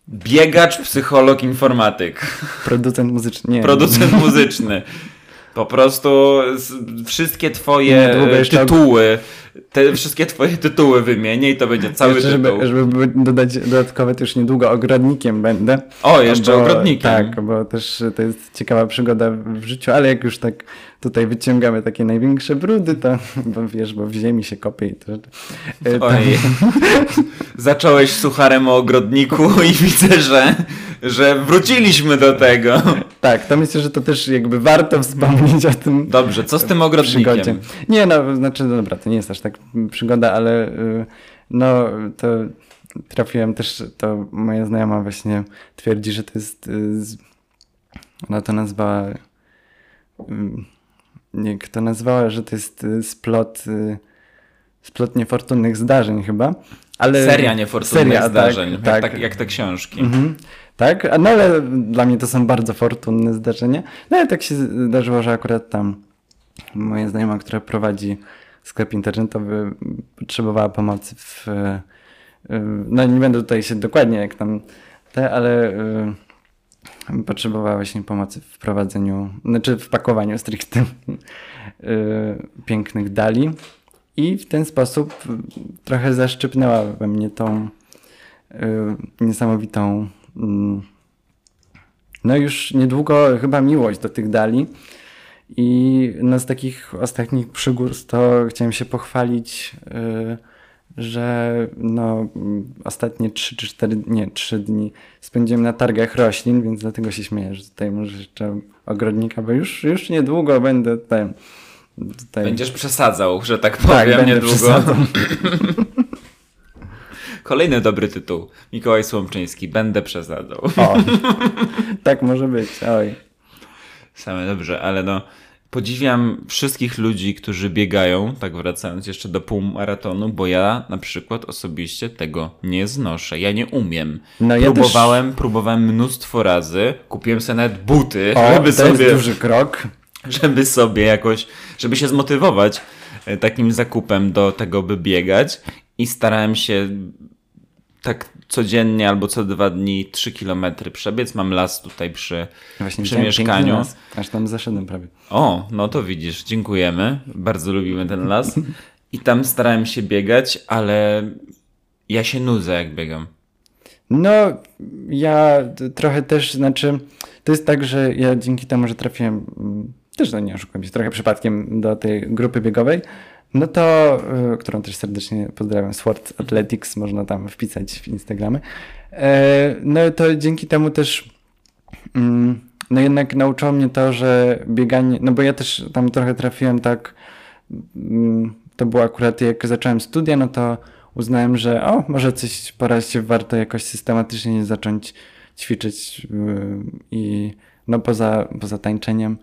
biegacz, psycholog, informatyk, Producent muzyczny, nie. producent muzyczny. Po prostu wszystkie twoje tytuły, te wszystkie twoje tytuły wymienię i to będzie cały Jeszcze, tytuł. żeby, żeby dodać dodatkowe, to już niedługo ogrodnikiem będę. O, jeszcze Bo- ogrodnikiem. Tak, bo też to jest ciekawa przygoda w życiu, ale jak już tak tutaj wyciągamy takie największe brudy, to bo wiesz, bo w ziemi się kopie i to... e, to Oj. Zacząłeś sucharem o ogrodniku i widzę, że, że wróciliśmy do tego. tak, to myślę, że to też jakby warto wspomnieć o tym Dobrze, co z tym przygodzie. ogrodnikiem? Nie, no, znaczy, no dobra, to nie jest aż tak przygoda, ale y, no, to trafiłem też, to moja znajoma właśnie twierdzi, że to jest, y, ona to nazwała, y, nie, kto nazwała, że to jest splot, splot niefortunnych zdarzeń chyba, ale... Seria niefortunnych Seria, tak, zdarzeń, jak, tak. tak, jak te książki. Mhm. Tak, no ale dla mnie to są bardzo fortunne zdarzenia. No ale tak się zdarzyło, że akurat tam moja znajoma, która prowadzi sklep internetowy, potrzebowała pomocy w. e, e, No nie będę tutaj się dokładnie jak tam te, ale e, potrzebowała właśnie pomocy w prowadzeniu, znaczy w pakowaniu stricte pięknych dali. I w ten sposób trochę zaszczypnęła we mnie tą niesamowitą. mm, No już niedługo chyba miłość do tych dali. I no z takich ostatnich przygód to chciałem się pochwalić, y, że no ostatnie 3 czy 4, nie 3 dni spędziłem na targach roślin, więc dlatego się śmieję, że tutaj może jeszcze ogrodnika, bo już, już niedługo będę ten, tutaj... Będziesz przesadzał, że tak tak, powiem, będę niedługo. Kolejny dobry tytuł. Mikołaj Słomczyński. Będę przesadzał. O, tak może być, oj. Same dobrze, ale no podziwiam wszystkich ludzi, którzy biegają, tak wracając jeszcze do półmaratonu, bo ja na przykład osobiście tego nie znoszę. Ja nie umiem. No ja próbowałem, próbowałem mnóstwo razy, kupiłem sobie nawet buty, O, żeby to sobie, jest duży krok. żeby sobie jakoś, żeby się zmotywować e, takim zakupem do tego, by biegać. i starałem się tak codziennie albo co dwa dni 3 kilometry przebiec. Mam las tutaj przy, Właśnie przy mieszkaniu. las, Aż tam zaszedłem prawie. O, no to widzisz, dziękujemy. Bardzo lubimy ten las. I tam starałem się biegać, ale ja się nudzę jak biegam. No, ja trochę też, znaczy, to jest tak, że ja dzięki temu, że trafiłem, mm, też no nie oszukam się, trochę przypadkiem do tej grupy biegowej, no to, y, którą też serdecznie pozdrawiam, Sword Athletics, można tam wpisać w Instagramy. E, No to dzięki temu też, mm, no jednak nauczyło mnie to, że bieganie, no bo ja też tam trochę trafiłem tak, mm, to było akurat jak zacząłem studia, no to uznałem, że o, może coś pora się warto jakoś systematycznie zacząć ćwiczyć yy, i no poza, poza tańczeniem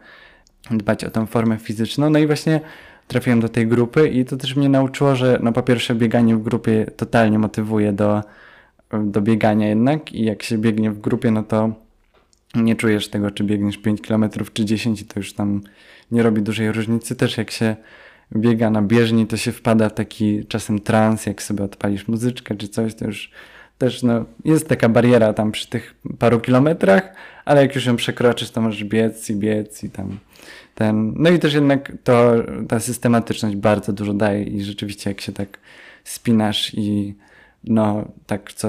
dbać o tą formę fizyczną. No i właśnie trafiłem do tej grupy i to też mnie nauczyło, że no po pierwsze bieganie w grupie totalnie motywuje do, do biegania jednak i jak się biegnie w grupie, no to nie czujesz tego, czy biegniesz 5 km czy 10 i to już tam nie robi dużej różnicy. Też jak się biega na bieżni, to się wpada w taki czasem trans, jak sobie odpalisz muzyczkę czy coś, to już też no, jest taka bariera tam przy tych paru kilometrach, ale jak już ją przekroczysz, to możesz biec i biec i tam ten... No i też jednak to, ta systematyczność bardzo dużo daje i rzeczywiście jak się tak spinasz i no tak co,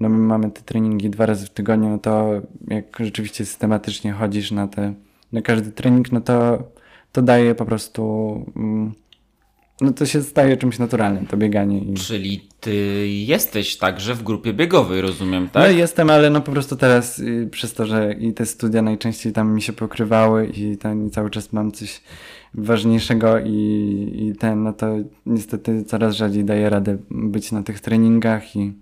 no my mamy te treningi dwa razy w tygodniu, no to jak rzeczywiście systematycznie chodzisz na te, na każdy trening, no to to daje po prostu, mm, no to się staje czymś naturalnym, to bieganie. I... Czyli ty jesteś także w grupie biegowej, rozumiem, tak? No jestem, ale no po prostu teraz y, przez to, że i te studia najczęściej tam mi się pokrywały i ten i cały czas mam coś ważniejszego i, i ten, no to niestety coraz rzadziej daję radę być na tych treningach i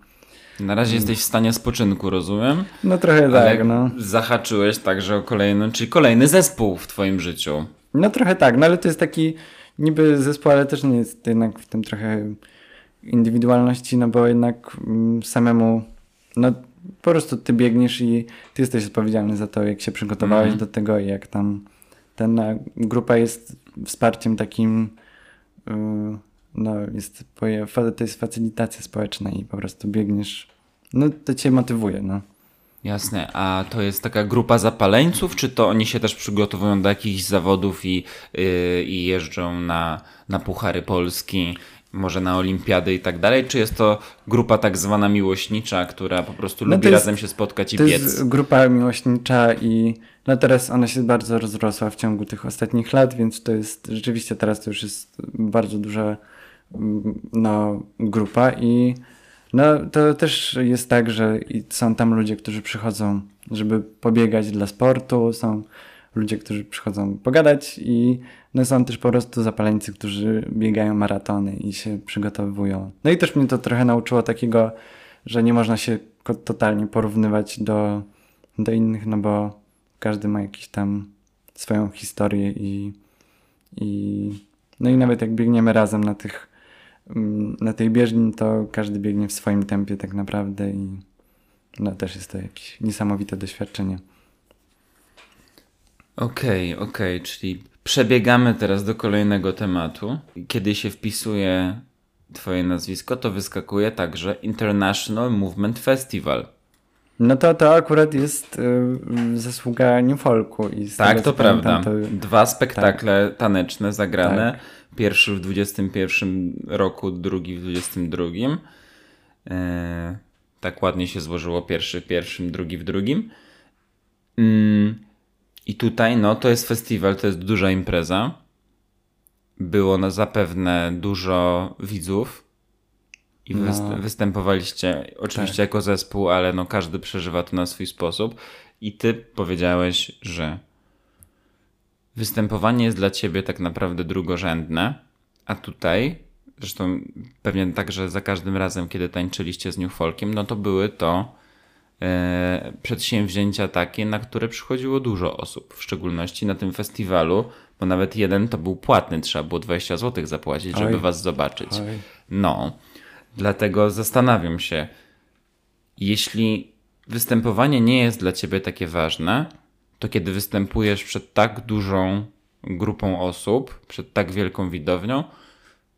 Na razie jesteś w stanie spoczynku, rozumiem? no trochę tak, no. zahaczyłeś także o kolejny, czyli kolejny zespół w twoim życiu. No trochę tak, no ale to jest taki niby zespół, ale też nie jest jednak w tym trochę indywidualności, no bo jednak mm, samemu, no po prostu ty biegniesz i ty jesteś odpowiedzialny za to, jak się przygotowałeś Mhm. do tego i jak tam ten grupa jest wsparciem takim, yy, no jest, to jest facylitacja społeczna i po prostu biegniesz, no to cię motywuje, no. Jasne, a to jest taka grupa zapaleńców, czy to oni się też przygotowują do jakichś zawodów i, yy, i jeżdżą na, na Puchary Polski, może na Olimpiady i tak dalej, czy jest to grupa tak zwana miłośnicza, która po prostu No lubi to jest- razem się spotkać i To biec? jest grupa miłośnicza i no teraz ona się bardzo rozrosła w ciągu tych ostatnich lat, więc to jest rzeczywiście teraz to już jest bardzo duża mm, no, grupa i no to też jest tak, że są tam ludzie, którzy przychodzą, żeby pobiegać dla sportu, są ludzie, którzy przychodzą pogadać i no są też po prostu zapaleńcy, którzy biegają maratony i się przygotowują. No i też mnie to trochę nauczyło takiego, że nie można się totalnie porównywać do, do innych, no bo każdy ma jakiś tam swoją historię i, i no i nawet jak biegniemy razem na tych na tej bieżni, to każdy biegnie w swoim tempie tak naprawdę i no też jest to jakieś niesamowite doświadczenie. Okej, okej, czyli przebiegamy teraz do kolejnego tematu. Kiedy się wpisuje twoje nazwisko, to wyskakuje także International Movement Festival. No to to akurat jest y, zasługa New Folku. I z Tak, tego, to prawda. To, Dwa spektakle taneczne zagrane. Tak. Pierwszy w 21 roku, drugi w 22. E, tak ładnie się złożyło. Pierwszy w pierwszym, drugi w drugim. Mm, I tutaj, no, to jest festiwal, to jest duża impreza. Było na zapewne dużo widzów. I No. wyst- występowaliście oczywiście jako zespół, ale no każdy przeżywa to na swój sposób. I ty powiedziałeś, że występowanie jest dla ciebie tak naprawdę drugorzędne, a tutaj, zresztą pewnie także za każdym razem, kiedy tańczyliście z New Folkiem, no to były to e, przedsięwzięcia takie, na które przychodziło dużo osób, w szczególności na tym festiwalu, bo nawet jeden to był płatny, trzeba było 20 zł zapłacić, żeby Oj. was zobaczyć. Oj. No, dlatego zastanawiam się, jeśli występowanie nie jest dla ciebie takie ważne, to kiedy występujesz przed tak dużą grupą osób, przed tak wielką widownią,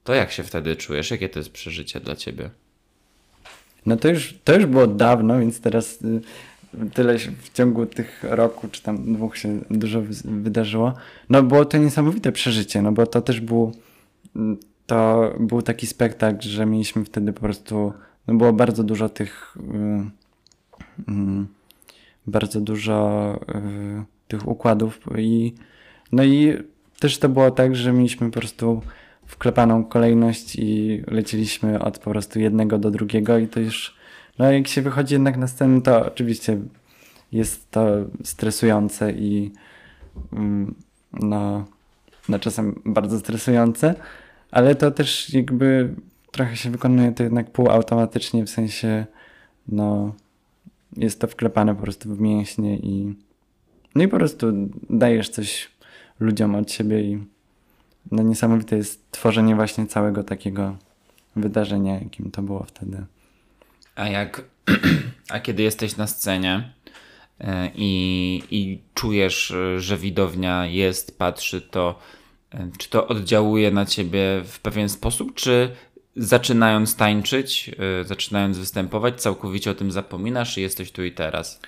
to jak się wtedy czujesz? Jakie to jest przeżycie dla ciebie? No to już, to już było dawno, więc teraz y, tyle się w ciągu tych roku czy tam dwóch się dużo wydarzyło. No było to niesamowite przeżycie, no bo to też był mm, to był taki spektakl, że mieliśmy wtedy po prostu no było bardzo dużo tych y, y, bardzo dużo y, tych układów i no i też to było tak, że mieliśmy po prostu wklepaną kolejność i leciliśmy od po prostu jednego do drugiego i to już, no jak się wychodzi jednak na scenę, to oczywiście jest to stresujące i mm, no, no czasem bardzo stresujące, ale to też jakby trochę się wykonuje to jednak półautomatycznie, w sensie no jest to wklepane po prostu w mięśnie i no i po prostu dajesz coś ludziom od siebie i no niesamowite jest tworzenie właśnie całego takiego wydarzenia, jakim to było wtedy. A jak, a kiedy jesteś na scenie e, i, i czujesz, że widownia jest, patrzy, to e, czy to oddziałuje na ciebie w pewien sposób, czy zaczynając tańczyć, e, zaczynając występować, całkowicie o tym zapominasz i jesteś tu i teraz?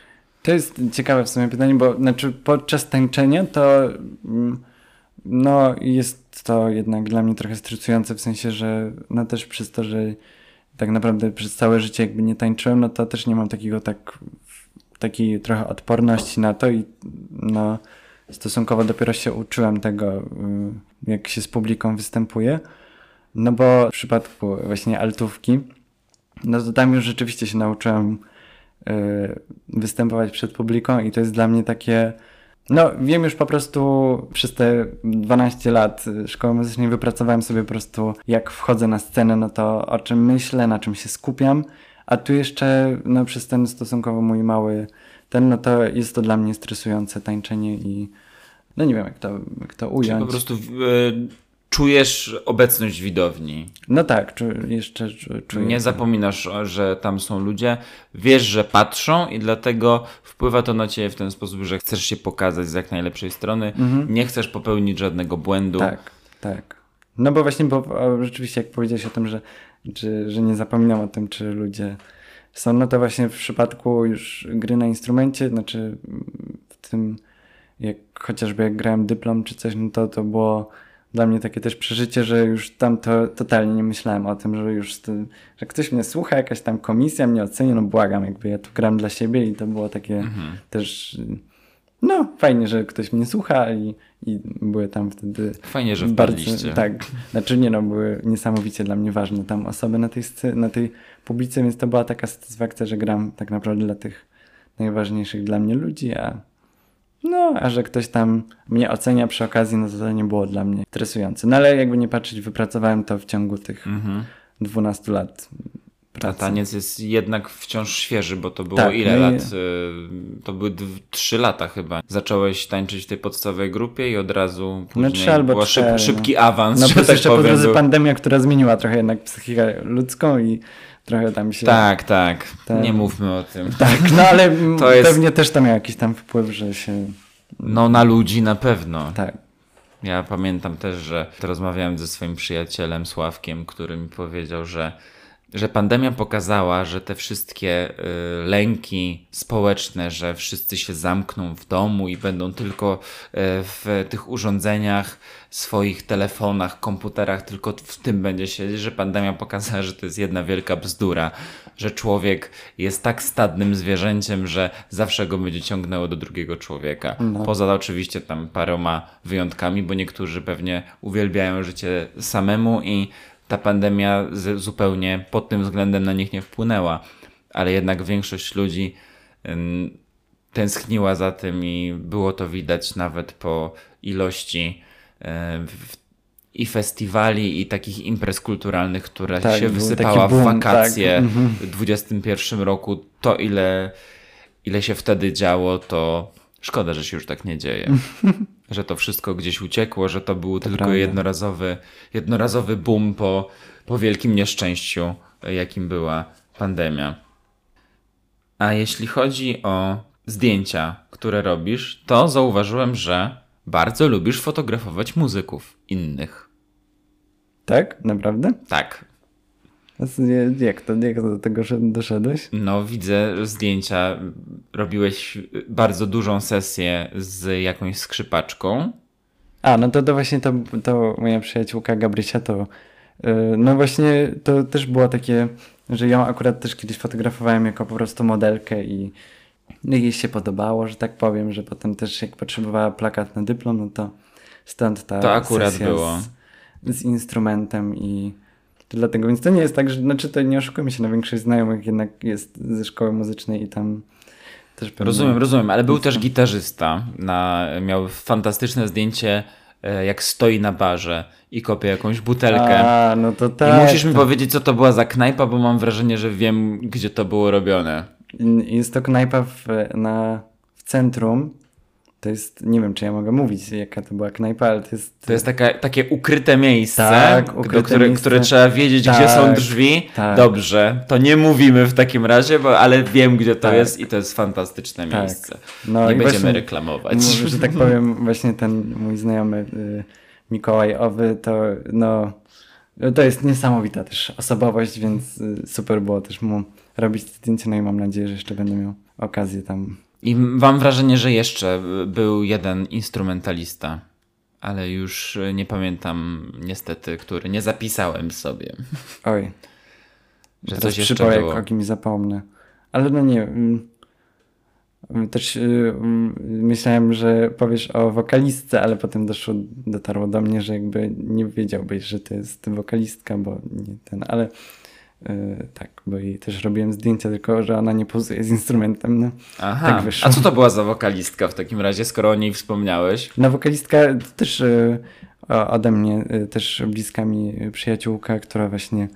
To jest ciekawe w sumie pytanie, bo znaczy podczas tańczenia to mm, no jest to jednak dla mnie trochę stresujące w sensie, że no też przez to, że tak naprawdę przez całe życie jakby nie tańczyłem, no to też nie mam takiego tak takiej trochę odporności na to i no stosunkowo dopiero się uczyłem tego, y, jak się z publiką występuje. No bo w przypadku właśnie altówki, no to tam już rzeczywiście się nauczyłem y, występować przed publiką i to jest dla mnie takie no, wiem już po prostu przez te 12 lat szkoły muzycznej wypracowałem sobie po prostu, jak wchodzę na scenę, no to o czym myślę, na czym się skupiam, a tu jeszcze, no przez ten stosunkowo mój mały ten, no to jest to dla mnie stresujące tańczenie i no nie wiem, jak to, jak to ująć. Czyli po prostu czujesz obecność widowni. No tak, czu, jeszcze czuję. Nie zapominasz, że tam są ludzie, wiesz, że patrzą i dlatego wpływa to na ciebie w ten sposób, że chcesz się pokazać z jak najlepszej strony, mhm. nie chcesz popełnić żadnego błędu. Tak, tak. No bo właśnie, bo rzeczywiście jak powiedziałeś o tym, że, czy, że nie zapominam o tym, czy ludzie są, no to właśnie w przypadku już gry na instrumencie, znaczy w tym, jak chociażby jak grałem dyplom czy coś, no to to było dla mnie takie też przeżycie, że już tam to totalnie nie myślałem o tym, że już tym, że ktoś mnie słucha, jakaś tam komisja mnie oceni, no błagam, jakby ja tu gram dla siebie i to było takie mhm. też no fajnie, że ktoś mnie słucha i, i były tam wtedy fajnie, że bardzo, tak, znaczy nie no, były niesamowicie dla mnie ważne tam osoby na tej, na tej publice, więc to była taka satysfakcja, że gram tak naprawdę dla tych najważniejszych dla mnie ludzi, a no, a że ktoś tam mnie ocenia przy okazji, no to to nie było dla mnie stresujące. No ale jakby nie patrzeć, wypracowałem to w ciągu tych mhm. 12 lat. Pracy. A taniec jest jednak wciąż świeży, bo to było tak, ile no lat? I... To były trzy lata chyba. Zacząłeś tańczyć w tej podstawowej grupie i od razu później no, trzy albo było szyb, szybki awans. No bo tak jeszcze powiem. po drodze pandemia, która zmieniła trochę jednak psychikę ludzką i trochę tam się... Tak, tak. Ten... Nie mówmy o tym. Tak, no ale to jest... pewnie też to miał jakiś tam wpływ, że się... No na ludzi na pewno. Tak. Ja pamiętam też, że rozmawiałem ze swoim przyjacielem Sławkiem, który mi powiedział, że że pandemia pokazała, że te wszystkie y, lęki społeczne, że wszyscy się zamkną w domu i będą tylko y, w tych urządzeniach, swoich telefonach, komputerach, tylko w tym będzie siedzieć, że pandemia pokazała, że to jest jedna wielka bzdura, że człowiek jest tak stadnym zwierzęciem, że zawsze go będzie ciągnęło do drugiego człowieka. No. Poza oczywiście tam paroma wyjątkami, bo niektórzy pewnie uwielbiają życie samemu i ta pandemia zupełnie pod tym względem na nich nie wpłynęła, ale jednak większość ludzi tęskniła za tym i było to widać nawet po ilości i festiwali, i takich imprez kulturalnych, które tak, się wysypała boom, w wakacje tak. w 2021 roku. To ile, ile się wtedy działo, to szkoda, że się już tak nie dzieje. że to wszystko gdzieś uciekło, że to był to tylko prawda. jednorazowy, jednorazowy boom po, po wielkim nieszczęściu, jakim była pandemia. A jeśli chodzi o zdjęcia, które robisz, to zauważyłem, że bardzo lubisz fotografować muzyków innych. Tak? Naprawdę? Tak. Nie- Jak to, jak do tego doszedłeś? No, widzę zdjęcia. Robiłeś bardzo dużą sesję z jakąś skrzypaczką. A, no to, to właśnie to, to moja przyjaciółka Gabrysia to yy, no właśnie to też było takie, że ją akurat też kiedyś fotografowałem jako po prostu modelkę i no i jej się podobało, że tak powiem, że potem też jak potrzebowała plakat na dyplom, no to stąd ta To akurat sesja było. Z, z instrumentem i to dlatego, więc to nie jest tak, że znaczy to nie oszukujmy się, na większość znajomych jednak jest ze szkoły muzycznej i tam też pewnie- Rozumiem, rozumiem, ale był też gitarzysta. Na, miał fantastyczne zdjęcie, e, jak stoi na barze i kopie jakąś butelkę. A, no to I tak. musisz mi to- powiedzieć, co to była za knajpa, bo mam wrażenie, że wiem, gdzie to było robione. Jest to knajpa w, na, w centrum. To jest, nie wiem czy ja mogę mówić jaka to była knajpa, ale to jest... To jest taka, takie ukryte miejsce, Tak, do ukryte które, miejsce. które trzeba wiedzieć, gdzie Tak, są drzwi. tak. Dobrze, to nie mówimy w takim razie, bo, ale wiem, gdzie to Tak. jest i to jest fantastyczne Tak. miejsce. No nie i będziemy właśnie- reklamować. Że tak powiem, właśnie ten mój znajomy y, Mikołaj Owy, to no, to jest niesamowita też osobowość, więc y, super było też mu robić te zdjęcia, no i mam nadzieję, że jeszcze będę miał okazję tam. I mam wrażenie, że jeszcze był jeden instrumentalista, ale już nie pamiętam niestety, który. Nie zapisałem sobie, Oj, że teraz coś jeszcze jak było. o kimś zapomnę. Ale no nie, mm, też y, mm, myślałem, że powiesz o wokalistce, ale potem doszło, dotarło do mnie, że jakby nie wiedziałbyś, że to jest wokalistka, bo nie ten, ale tak, bo jej też robiłem zdjęcia, tylko że ona nie pozuje z instrumentem. No, Aha, tak wyszło. a co to była za wokalistka w takim razie, skoro o niej wspomniałeś? no wokalistka też o- ode mnie, y, też bliska mi przyjaciółka, która właśnie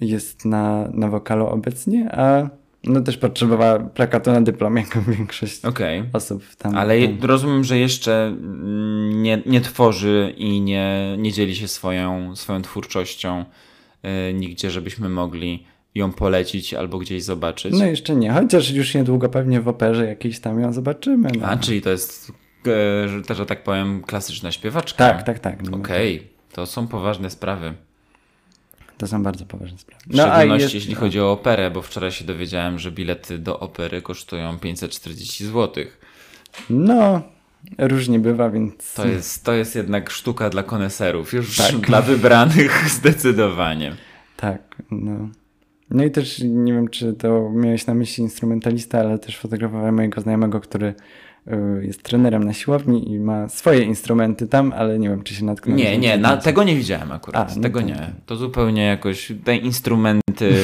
jest na, na wokalu obecnie, a no też potrzebowała plakatu na dyplom, jak większość Okej. osób tam. Ale tam. rozumiem, że jeszcze nie, nie tworzy i nie, nie dzieli się swoją, swoją twórczością nigdzie, żebyśmy mogli ją polecić albo gdzieś zobaczyć. No jeszcze nie, chociaż już niedługo pewnie w operze jakiejś tam ją zobaczymy. No. A, czyli to jest, e, że, że tak powiem, klasyczna śpiewaczka. Tak, tak, tak. No, Okej, to są poważne sprawy. To są bardzo poważne sprawy. W szczególności jest- jeśli chodzi o operę, bo wczoraj się dowiedziałem, że bilety do opery kosztują 540 zł. No, różnie bywa, więc... To jest, to jest jednak sztuka dla koneserów, już Tak. dla wybranych zdecydowanie. Tak, no. No i też nie wiem, czy to miałeś na myśli instrumentalista, ale też fotografowałem mojego znajomego, który jest trenerem na siłowni i ma swoje instrumenty tam, ale nie wiem, czy się natknąłeś. Nie, nie, na, tego nie widziałem akurat. A, no tego to- nie. To zupełnie jakoś te instrumenty,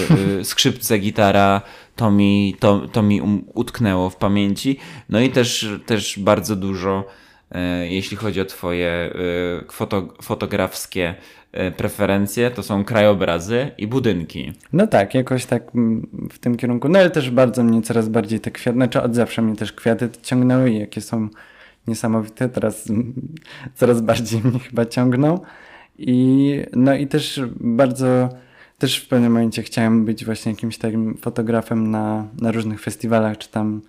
y, skrzypce, gitara, to mi, to, to mi um, utknęło w pamięci. No i też, też bardzo dużo, e, jeśli chodzi o twoje foto, fotografskie preferencje, to są krajobrazy i budynki. No tak, jakoś tak mm, w tym kierunku. No ale też bardzo mnie coraz bardziej te kwiaty, znaczy od zawsze mnie też kwiaty ciągnęły i jakie są niesamowite, teraz coraz bardziej mnie chyba ciągną. I no i też bardzo, też w pewnym momencie chciałem być właśnie jakimś takim fotografem na, na różnych festiwalach czy tam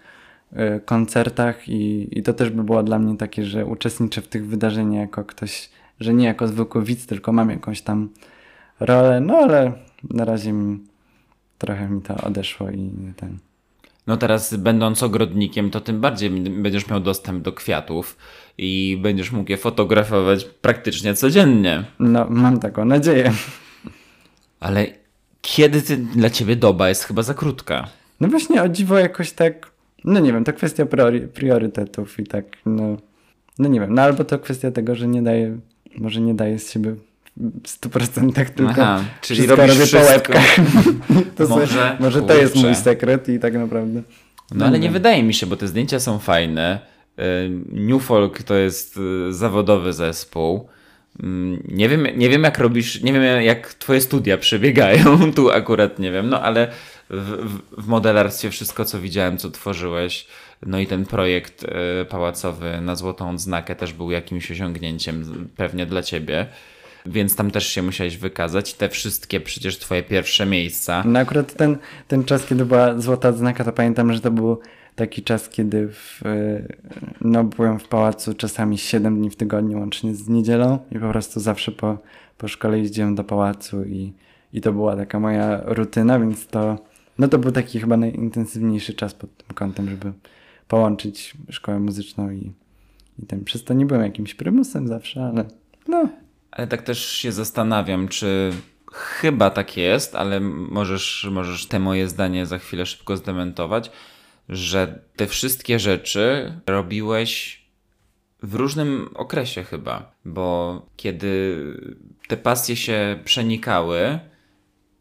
y, koncertach i, i to też by było dla mnie takie, że uczestniczę w tych wydarzeniach jako ktoś, że nie jako zwykły widz, tylko mam jakąś tam rolę, no ale na razie mi trochę mi to odeszło i ten. No teraz będąc ogrodnikiem, to tym bardziej będziesz miał dostęp do kwiatów i będziesz mógł je fotografować praktycznie codziennie. No, mam taką nadzieję. Ale kiedy ty, dla ciebie doba jest chyba za krótka? No właśnie o dziwo jakoś tak, no nie wiem, to kwestia priorytetów i tak, no, no nie wiem, no albo to kwestia tego, że nie daję, może nie daję z siebie w 100% tylko Aha, czyli robisz robię wszystko. po łebkach. to Może, może, może to jest mój sekret i tak naprawdę. No ale nie wydaje mi się, bo te zdjęcia są fajne. Y, New Folk to jest y, zawodowy zespół. Mm, Nie wiem, nie wiem jak robisz, nie wiem jak twoje studia przebiegają, tu akurat nie wiem, no ale w, w modelarstwie wszystko co widziałem, co tworzyłeś, no i ten projekt y, pałacowy na Złotą Odznakę też był jakimś osiągnięciem pewnie dla ciebie, więc tam też się musiałeś wykazać. Te wszystkie przecież twoje pierwsze miejsca. No akurat ten, ten czas, kiedy była złota odznaka, to pamiętam, że to był taki czas, kiedy w, no, byłem w pałacu czasami 7 dni w tygodniu, łącznie z niedzielą i po prostu zawsze po, po szkole jeździłem do pałacu i, i to była taka moja rutyna, więc to, no to był taki chyba najintensywniejszy czas pod tym kątem, żeby połączyć szkołę muzyczną i, i ten. Przez to nie byłem jakimś prymusem zawsze, ale no. Ale tak też się zastanawiam, czy chyba tak jest, ale możesz, możesz te moje zdanie za chwilę szybko zdementować, że te wszystkie rzeczy robiłeś w różnym okresie chyba, bo kiedy te pasje się przenikały,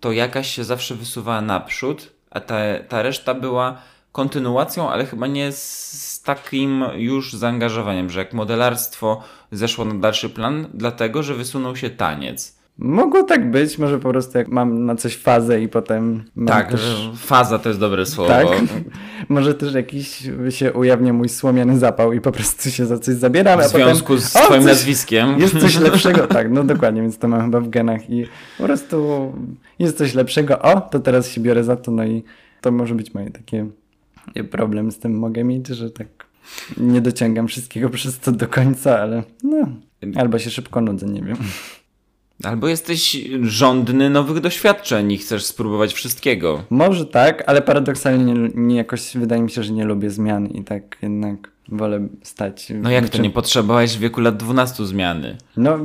to jakaś się zawsze wysuwała naprzód, a ta, ta reszta była kontynuacją, ale chyba nie z takim już zaangażowaniem, że jak modelarstwo zeszło na dalszy plan, dlatego że wysunął się taniec. Mogło tak być, może po prostu jak mam na coś fazę i potem. Tak, też... faza to jest dobre słowo. Tak. może też jakiś się ujawnia mój słomiany zapał i po prostu się za coś zabieram. W związku potem, z Twoim coś, nazwiskiem. Jest coś lepszego, tak, no dokładnie, więc to mam chyba w genach i po prostu jest coś lepszego. O, to teraz się biorę za to, no i to może być moje takie problem z tym mogę mieć, że tak nie dociągam wszystkiego przez to do końca, ale no, albo się szybko nudzę, nie wiem. Albo jesteś żądny nowych doświadczeń i chcesz spróbować wszystkiego. Może tak, ale paradoksalnie nie, nie jakoś wydaje mi się, że nie lubię zmian i tak jednak wolę stać. No jak to nie potrzebowałeś w wieku lat 12 zmiany? No,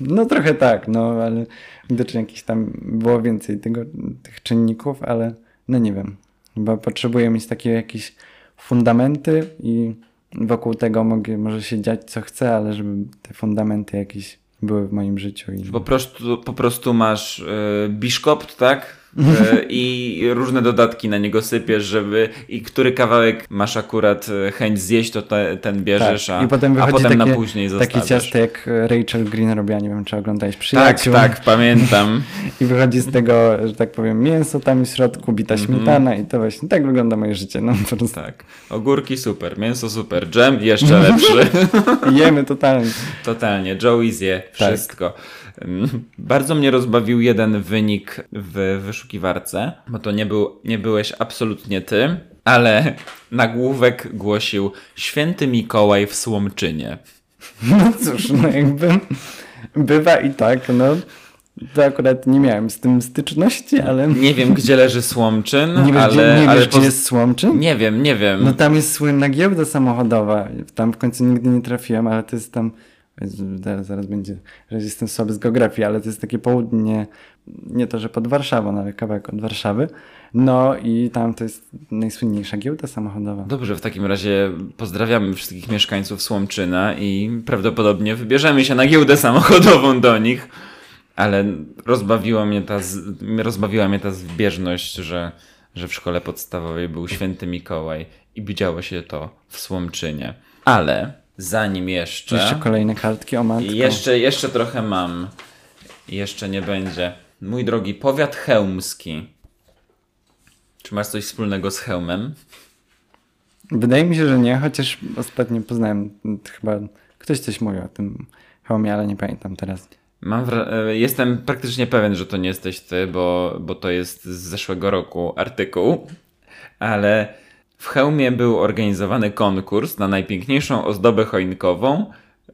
no trochę tak, no ale widocznie jakieś tam było więcej tego, tych czynników, ale no nie wiem. Chyba potrzebuję mieć takie jakieś fundamenty i wokół tego mogę, może się dziać co chcę, ale żeby te fundamenty jakieś były w moim życiu. I... Po, prostu, po prostu masz y, biszkopt, tak? E, i różne dodatki na niego sypiesz, żeby i który kawałek masz akurat e, chęć zjeść, to te, ten bierzesz, tak. a, I potem a potem takie, na później zostawiasz. Takie ciasto jak Rachel Green robiła, nie wiem czy oglądałeś Przyjaciół. Tak, tak, pamiętam. I wychodzi z tego, że tak powiem, mięso tam w środku, bita mm -hmm. śmietana i to właśnie tak wygląda moje życie. No, po prostu. Tak. Ogórki super, mięso super, dżem jeszcze lepszy. Jemy totalnie. Totalnie, Joey zje tak. wszystko. Tak. Bardzo mnie rozbawił jeden wynik w wyszukiwarce, bo to nie, był, nie byłeś absolutnie ty, ale nagłówek głosił Święty Mikołaj w Słomczynie. No cóż, no jakby bywa i tak, no. To akurat nie miałem z tym styczności, ale... Nie wiem, gdzie leży Słomczyn, nie ale... Gdzie, nie ale wiesz, gdzie jest Słomczyn? Nie wiem, nie wiem. No tam jest słynna giełda samochodowa. Tam w końcu nigdy nie trafiłem, ale to jest tam zaraz, zaraz będzie, że jestem słaby z geografii, ale to jest takie południe, nie to, że pod Warszawą, ale kawałek od Warszawy. No i tam to jest najsłynniejsza giełda samochodowa. Dobrze, w takim razie pozdrawiamy wszystkich mieszkańców Słomczyna i prawdopodobnie wybierzemy się na giełdę samochodową do nich. Ale rozbawiła mnie ta, rozbawiła mnie ta zbieżność, że, że w szkole podstawowej był święty Mikołaj i widziało się to w Słomczynie. Ale zanim jeszcze. Jeszcze kolejne kartki o matko. Jeszcze, jeszcze trochę mam. Jeszcze nie będzie. Mój drogi, powiat chełmski. Czy masz coś wspólnego z hełmem? Wydaje mi się, że nie, chociaż ostatnio poznałem chyba ktoś coś mówił o tym hełmie, ale nie pamiętam teraz. Mam e, jestem praktycznie pewien, że to nie jesteś ty, bo, bo to jest z zeszłego roku artykuł, ale w Chełmie był organizowany konkurs na najpiękniejszą ozdobę choinkową,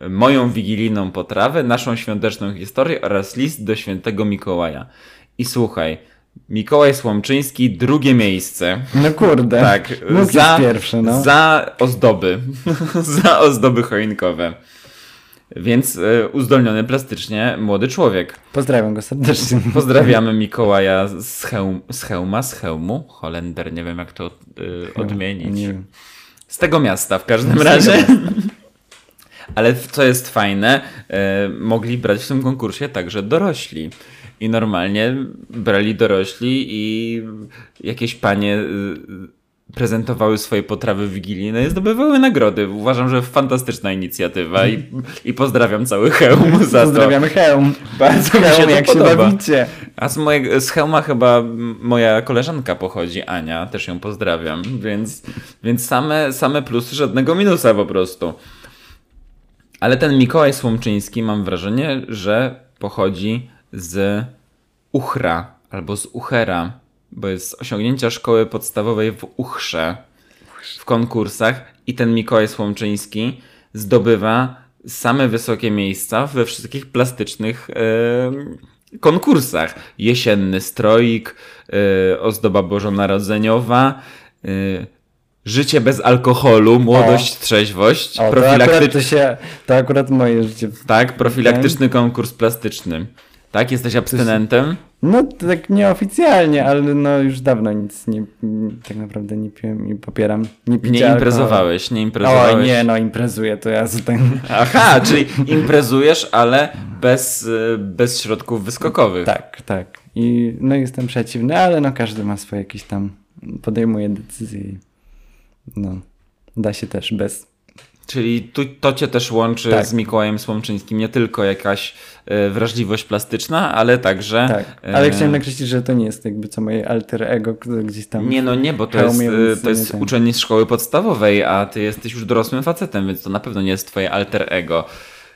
moją wigilijną potrawę, naszą świąteczną historię oraz list do świętego Mikołaja. I słuchaj, Mikołaj Słomczyński, drugie miejsce. No kurde. Tak, za, pierwszy, no. za ozdoby. za ozdoby choinkowe. Więc y, uzdolniony plastycznie młody człowiek. Pozdrawiam go serdecznie. Pozdrawiamy Mikołaja z, hełm, z Hełma, z Hełmu. Holender, nie wiem jak to y, odmienić. Nie. Z tego miasta w każdym z razie. Ale co jest fajne, y, mogli brać w tym konkursie także dorośli. I normalnie brali dorośli i jakieś panie prezentowały swoje potrawy wigilijne i zdobywały nagrody. Uważam, że fantastyczna inicjatywa i, i pozdrawiam cały Hełm za Pozdrawiamy Hełm. Bardzo Hełm, mi się to jak podoba. się bawicie. A z, mojego, z Hełma chyba moja koleżanka pochodzi, Ania, też ją pozdrawiam, więc, więc same, same plusy, żadnego minusa po prostu. Ale ten Mikołaj Słomczyński mam wrażenie, że pochodzi z Uchra albo z Uchera bo jest osiągnięcia szkoły podstawowej w Uchrze. w konkursach i ten Mikołaj Słomczyński zdobywa same wysokie miejsca we wszystkich plastycznych e, konkursach. Jesienny stroik, e, ozdoba bożonarodzeniowa, e, życie bez alkoholu, młodość, O. trzeźwość, O, to akurat, się, to akurat moje życie. tak, profilaktyczny konkurs plastyczny. Tak, jesteś abstynentem? No tak nieoficjalnie, ale no już dawno nic nie, tak naprawdę nie piłem i popieram. Nie, Nie imprezowałeś, nie imprezowałeś. O nie, no imprezuję, to ja tutaj... Aha, czyli imprezujesz, ale bez, y, bez środków wyskokowych. Tak, tak. I no jestem przeciwny, ale no każdy ma swoje jakieś tam, podejmuje decyzje i no da się też bez. Czyli tu, to cię też łączy Tak. z Mikołajem Słomczyńskim. Nie tylko jakaś e, wrażliwość plastyczna, ale także... Tak, ale e, chciałem nakreślić, że to nie jest jakby co moje alter ego, które gdzieś tam... Nie, no nie, bo to jest, e, to jest ten. z szkoły podstawowej, a ty jesteś już dorosłym facetem, więc to na pewno nie jest twoje alter ego.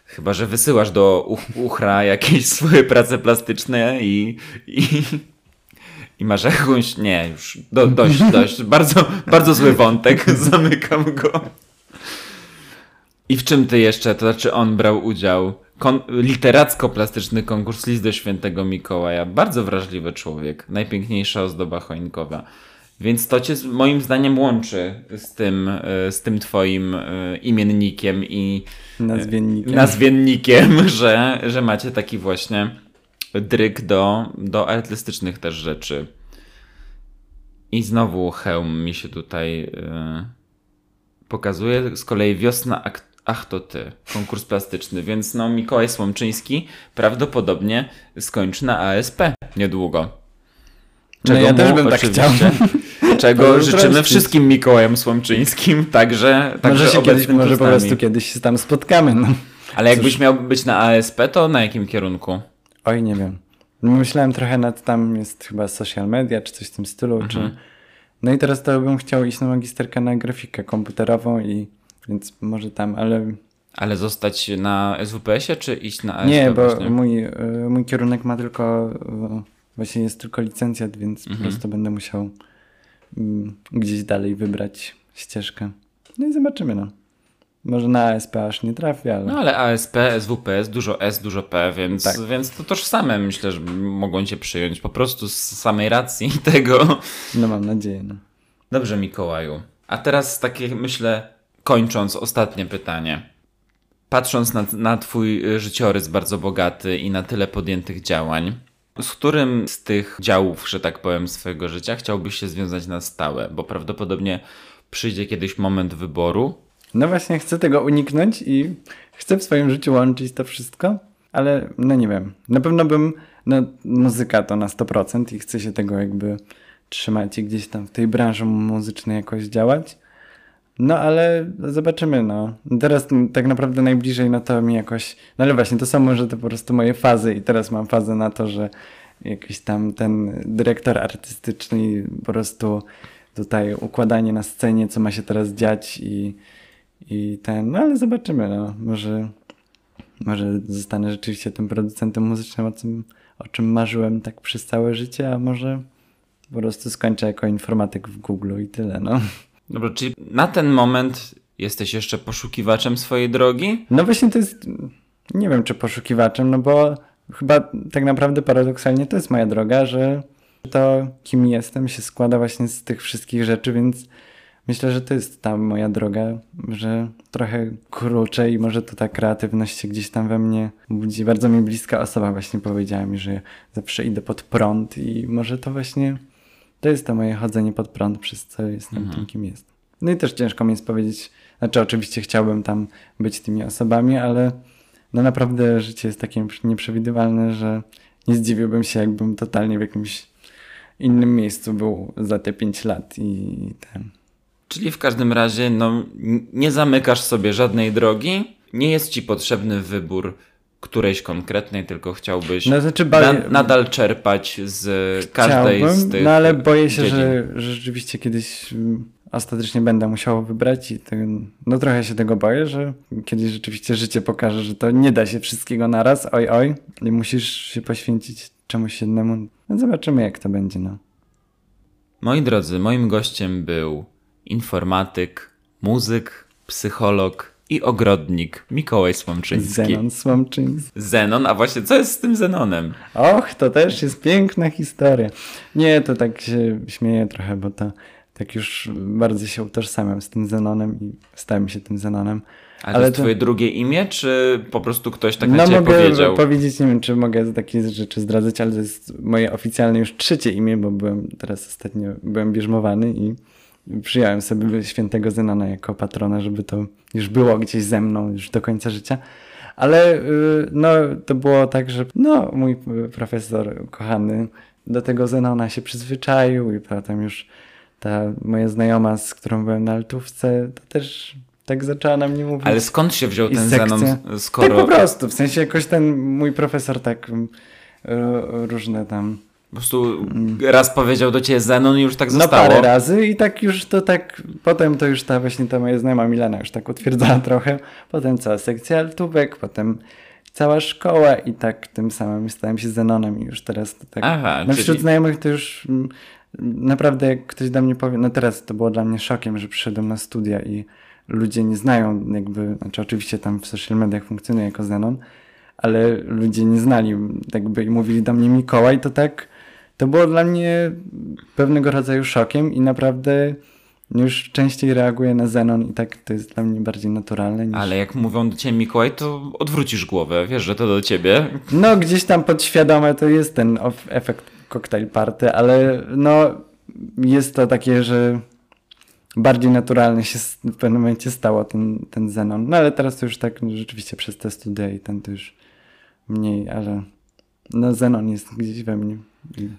Chyba, że wysyłasz do uch uchra jakieś swoje prace plastyczne i, i, i masz jakąś... Nie, już do, dość, dość. Bardzo, bardzo zły wątek. Zamykam go. I w czym ty jeszcze, to znaczy on brał udział? Kon- literacko-plastyczny konkurs List do Świętego Mikołaja. Bardzo wrażliwy człowiek. Najpiękniejsza ozdoba choinkowa. Więc to cię moim zdaniem łączy z tym, e, z tym twoim e, imiennikiem i Nazwiennikiem. nazwiennikiem, że, że macie taki właśnie dryg do, do artystycznych też rzeczy. I znowu hełm mi się tutaj y, pokazuje. Z kolei wiosna Ak- Ach to ty, konkurs plastyczny, więc no Mikołaj Słomczyński prawdopodobnie skończy na ASP niedługo. No ja też bym tak To Czego życzymy wszystkim Mikołajem Słomczyńskim, także, także Może się kiedyś, może po prostu kiedyś się tam spotkamy, no. Ale jakbyś miał być na ASP, to na jakim kierunku? Oj, nie wiem. Myślałem trochę nad tam jest chyba social media, czy coś w tym stylu, Mhm. czy... No i teraz to bym chciał iść na magisterkę na grafikę komputerową i więc może tam, ale Ale zostać na SWPS-ie, czy iść na ASP nie, bo właśnie? mój, y, mój kierunek ma tylko, y, właśnie jest tylko licencjat, więc Mhm. po prostu będę musiał mm, gdzieś dalej wybrać ścieżkę. No i zobaczymy, no. Może na ASP aż nie trafię, ale... No ale ASP, SWPS, dużo S, dużo P, więc, Tak. więc to tożsame myślę, że mogą cię przyjąć po prostu z samej racji tego. No mam nadzieję, no. Dobrze, Mikołaju. A teraz takie, myślę, kończąc, ostatnie pytanie. Patrząc na, na twój życiorys bardzo bogaty i na tyle podjętych działań, z którym z tych działów, że tak powiem, swojego życia chciałbyś się związać na stałe? Bo prawdopodobnie przyjdzie kiedyś moment wyboru, No właśnie, chcę tego uniknąć i chcę w swoim życiu łączyć to wszystko, ale no nie wiem. Na pewno bym, no muzyka to na 100% i chcę się tego jakby trzymać i gdzieś tam w tej branży muzycznej jakoś działać. No ale zobaczymy, no. Teraz tak naprawdę najbliżej no to mi jakoś, no ale właśnie to są może to po prostu moje fazy i teraz mam fazę na to, że jakiś tam ten dyrektor artystyczny po prostu tutaj układanie na scenie, co ma się teraz dziać i, i ten, no ale zobaczymy, no. Może, może zostanę rzeczywiście tym producentem muzycznym, o czym, o czym marzyłem tak przez całe życie, a może po prostu skończę jako informatyk w Google i tyle, no. Dobra, czyli na ten moment jesteś jeszcze poszukiwaczem swojej drogi? No właśnie to jest, nie wiem czy poszukiwaczem, no bo chyba tak naprawdę paradoksalnie to jest moja droga, że to kim jestem się składa właśnie z tych wszystkich rzeczy, więc myślę, że to jest ta moja droga, że trochę krócej i może to ta kreatywność się gdzieś tam we mnie budzi. Bardzo mi bliska osoba właśnie powiedziała mi, że zawsze idę pod prąd i może to właśnie to jest to moje chodzenie pod prąd, przez co jestem tym, kim jestem. No i też ciężko mi jest powiedzieć, znaczy oczywiście chciałbym tam być tymi osobami, ale no naprawdę życie jest takie nieprzewidywalne, że nie zdziwiłbym się, jakbym totalnie w jakimś innym miejscu był za te 5 lat i ten. Czyli w każdym razie no, nie zamykasz sobie żadnej drogi, nie jest ci potrzebny wybór którejś konkretnej, tylko chciałbyś No znaczy na, nadal czerpać z każdej Chciałbym, z tych No ale boję się, że, że rzeczywiście kiedyś mm, ostatecznie będę musiał wybrać i ten, no trochę się tego boję, że kiedyś rzeczywiście życie pokaże, że to nie da się wszystkiego naraz, oj oj, i musisz się poświęcić czemuś innemu. No zobaczymy jak to będzie, no. Moi drodzy, moim gościem był informatyk, muzyk, psycholog i ogrodnik Mikołaj Słomczyński. Zenon Słomczyński. Zenon, a właśnie co jest z tym Zenonem? Och, to też jest piękna historia. Nie, to tak się śmieję trochę, bo to tak już bardzo się utożsamiam z tym Zenonem i stałem się tym Zenonem. Ale, to jest to- twoje drugie imię, czy po prostu ktoś tak na no ciebie mogę powiedział? powiedzieć, nie wiem, czy mogę takie rzeczy zdradzać, ale to jest moje oficjalne już trzecie imię, bo byłem teraz ostatnio, byłem bierzmowany i przyjąłem sobie świętego Zenona jako patrona, żeby to już było gdzieś ze mną już do końca życia. Ale y, no, to było tak, że no, mój y, profesor kochany do tego Zenona się przyzwyczaił i potem już ta moja znajoma, z którą byłem na altówce, to też tak zaczęła na mnie mówić. Ale skąd się wziął I ten sekcja. Zenon, Tak skoro po prostu, w sensie jakoś ten mój profesor tak ro- różne tam, po prostu raz powiedział do ciebie Zenon i już tak no zostało? parę razy i tak już to tak, potem to już ta właśnie ta moja znajoma Milena już tak utwierdzała trochę, potem cała sekcja altówek, potem cała szkoła i tak tym samym stałem się Zenonem i już teraz to tak, Aha, no czyli- wśród znajomych to już mm, naprawdę jak ktoś do mnie powie, no teraz to było dla mnie szokiem, że przyszedłem na studia i ludzie nie znają jakby, znaczy oczywiście tam w social mediach funkcjonuje jako Zenon, ale ludzie nie znali jakby i mówili do mnie Mikołaj, to tak, to było dla mnie pewnego rodzaju szokiem i naprawdę już częściej reaguję na Zenon i tak to jest dla mnie bardziej naturalne niż... Ale jak mówią do ciebie Mikołaj, to odwrócisz głowę, wiesz, że to do ciebie. No gdzieś tam podświadome to jest ten efekt cocktail party, ale no jest to takie, że bardziej naturalnie się w pewnym momencie stało ten, ten Zenon. No ale teraz to już tak no, rzeczywiście przez te studia i ten to już mniej, ale no Zenon jest gdzieś we mnie.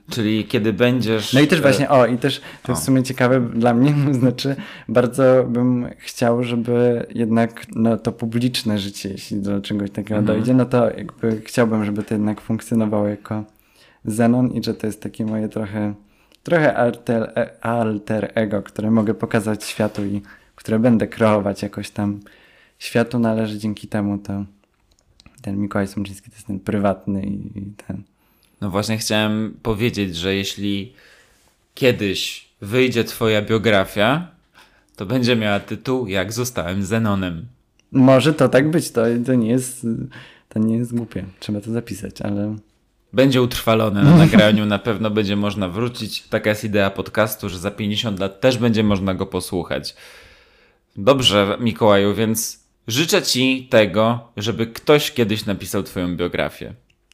Czyli kiedy będziesz... No i też e, właśnie, o i też to jest w sumie ciekawe dla mnie, znaczy bardzo bym chciał, żeby jednak no, to publiczne życie, jeśli do czegoś takiego Mhm. dojdzie, no to jakby chciałbym, żeby to jednak funkcjonowało jako Zenon i że to jest takie moje trochę, trochę alter, e- alter ego, które mogę pokazać światu i które będę kreować jakoś tam światu należy dzięki temu to ten Mikołaj Sączyński to jest ten prywatny i, i ten No właśnie chciałem powiedzieć, że jeśli kiedyś wyjdzie twoja biografia, to będzie miała tytuł Jak zostałem Zenonem. Może to tak być, to, to nie jest to nie jest głupie. Trzeba to zapisać, ale Będzie utrwalone na nagraniu, na pewno będzie można wrócić. Taka jest idea podcastu, że za 50 lat też będzie można go posłuchać. Dobrze, Mikołaju, więc życzę ci tego, żeby ktoś kiedyś napisał twoją biografię.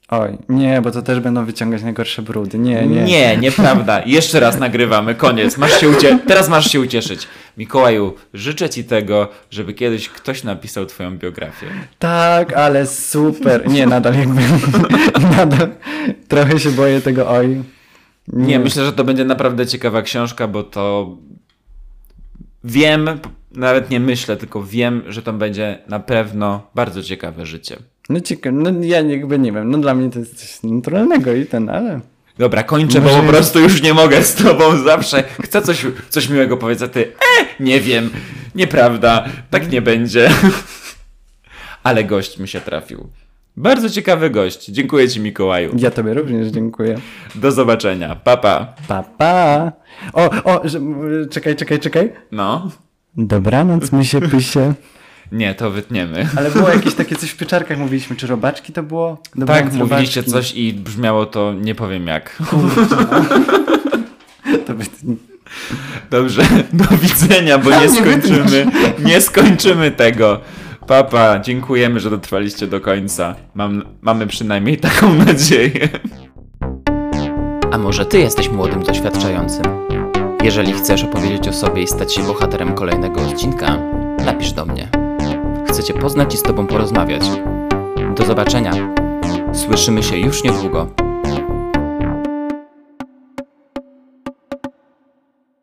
Oj, nie, bo to też będą wyciągać najgorsze brudy. Nie, nie. Nie, nieprawda. Jeszcze raz nagrywamy, koniec. Masz się ucie- Teraz masz się ucieszyć. Mikołaju, życzę ci tego, żeby kiedyś ktoś napisał twoją biografię. Tak, ale super. Nie, nadal jakby nadal trochę się boję tego oj. Nie, myślę, że to będzie naprawdę ciekawa książka, bo to wiem, nawet nie myślę, tylko wiem, że to będzie na pewno bardzo ciekawe życie. No ciekawe, no ja jakby nie wiem, no dla mnie to jest coś naturalnego i ten, ale Dobra, kończę, bo Może- po prostu już nie mogę z tobą zawsze. Chcę coś, coś miłego powiedzieć, a ty, e, nie wiem, nieprawda, tak nie będzie. Ale gość mi się trafił. Bardzo ciekawy gość. Dziękuję ci, Mikołaju. ja tobie również dziękuję. Do zobaczenia. Papa. Pa. Pa. O, o, że, czekaj, czekaj, czekaj. No. Dobranoc, mysie, pysie. Nie, to wytniemy. Ale było jakieś takie coś w pieczarkach mówiliśmy, czy robaczki to było? Tak, mówiliście robaczki. coś i brzmiało to nie powiem jak. To by... Dobrze, do widzenia, bo nie Nie skończymy, nie skończymy tego. Papa, dziękujemy, że dotrwaliście do końca. Mam, mamy przynajmniej taką nadzieję. A może ty jesteś młodym doświadczającym? Jeżeli chcesz opowiedzieć o sobie i stać się bohaterem kolejnego odcinka, napisz do mnie. Cię poznać i z tobą porozmawiać. Do zobaczenia. Słyszymy się już niedługo.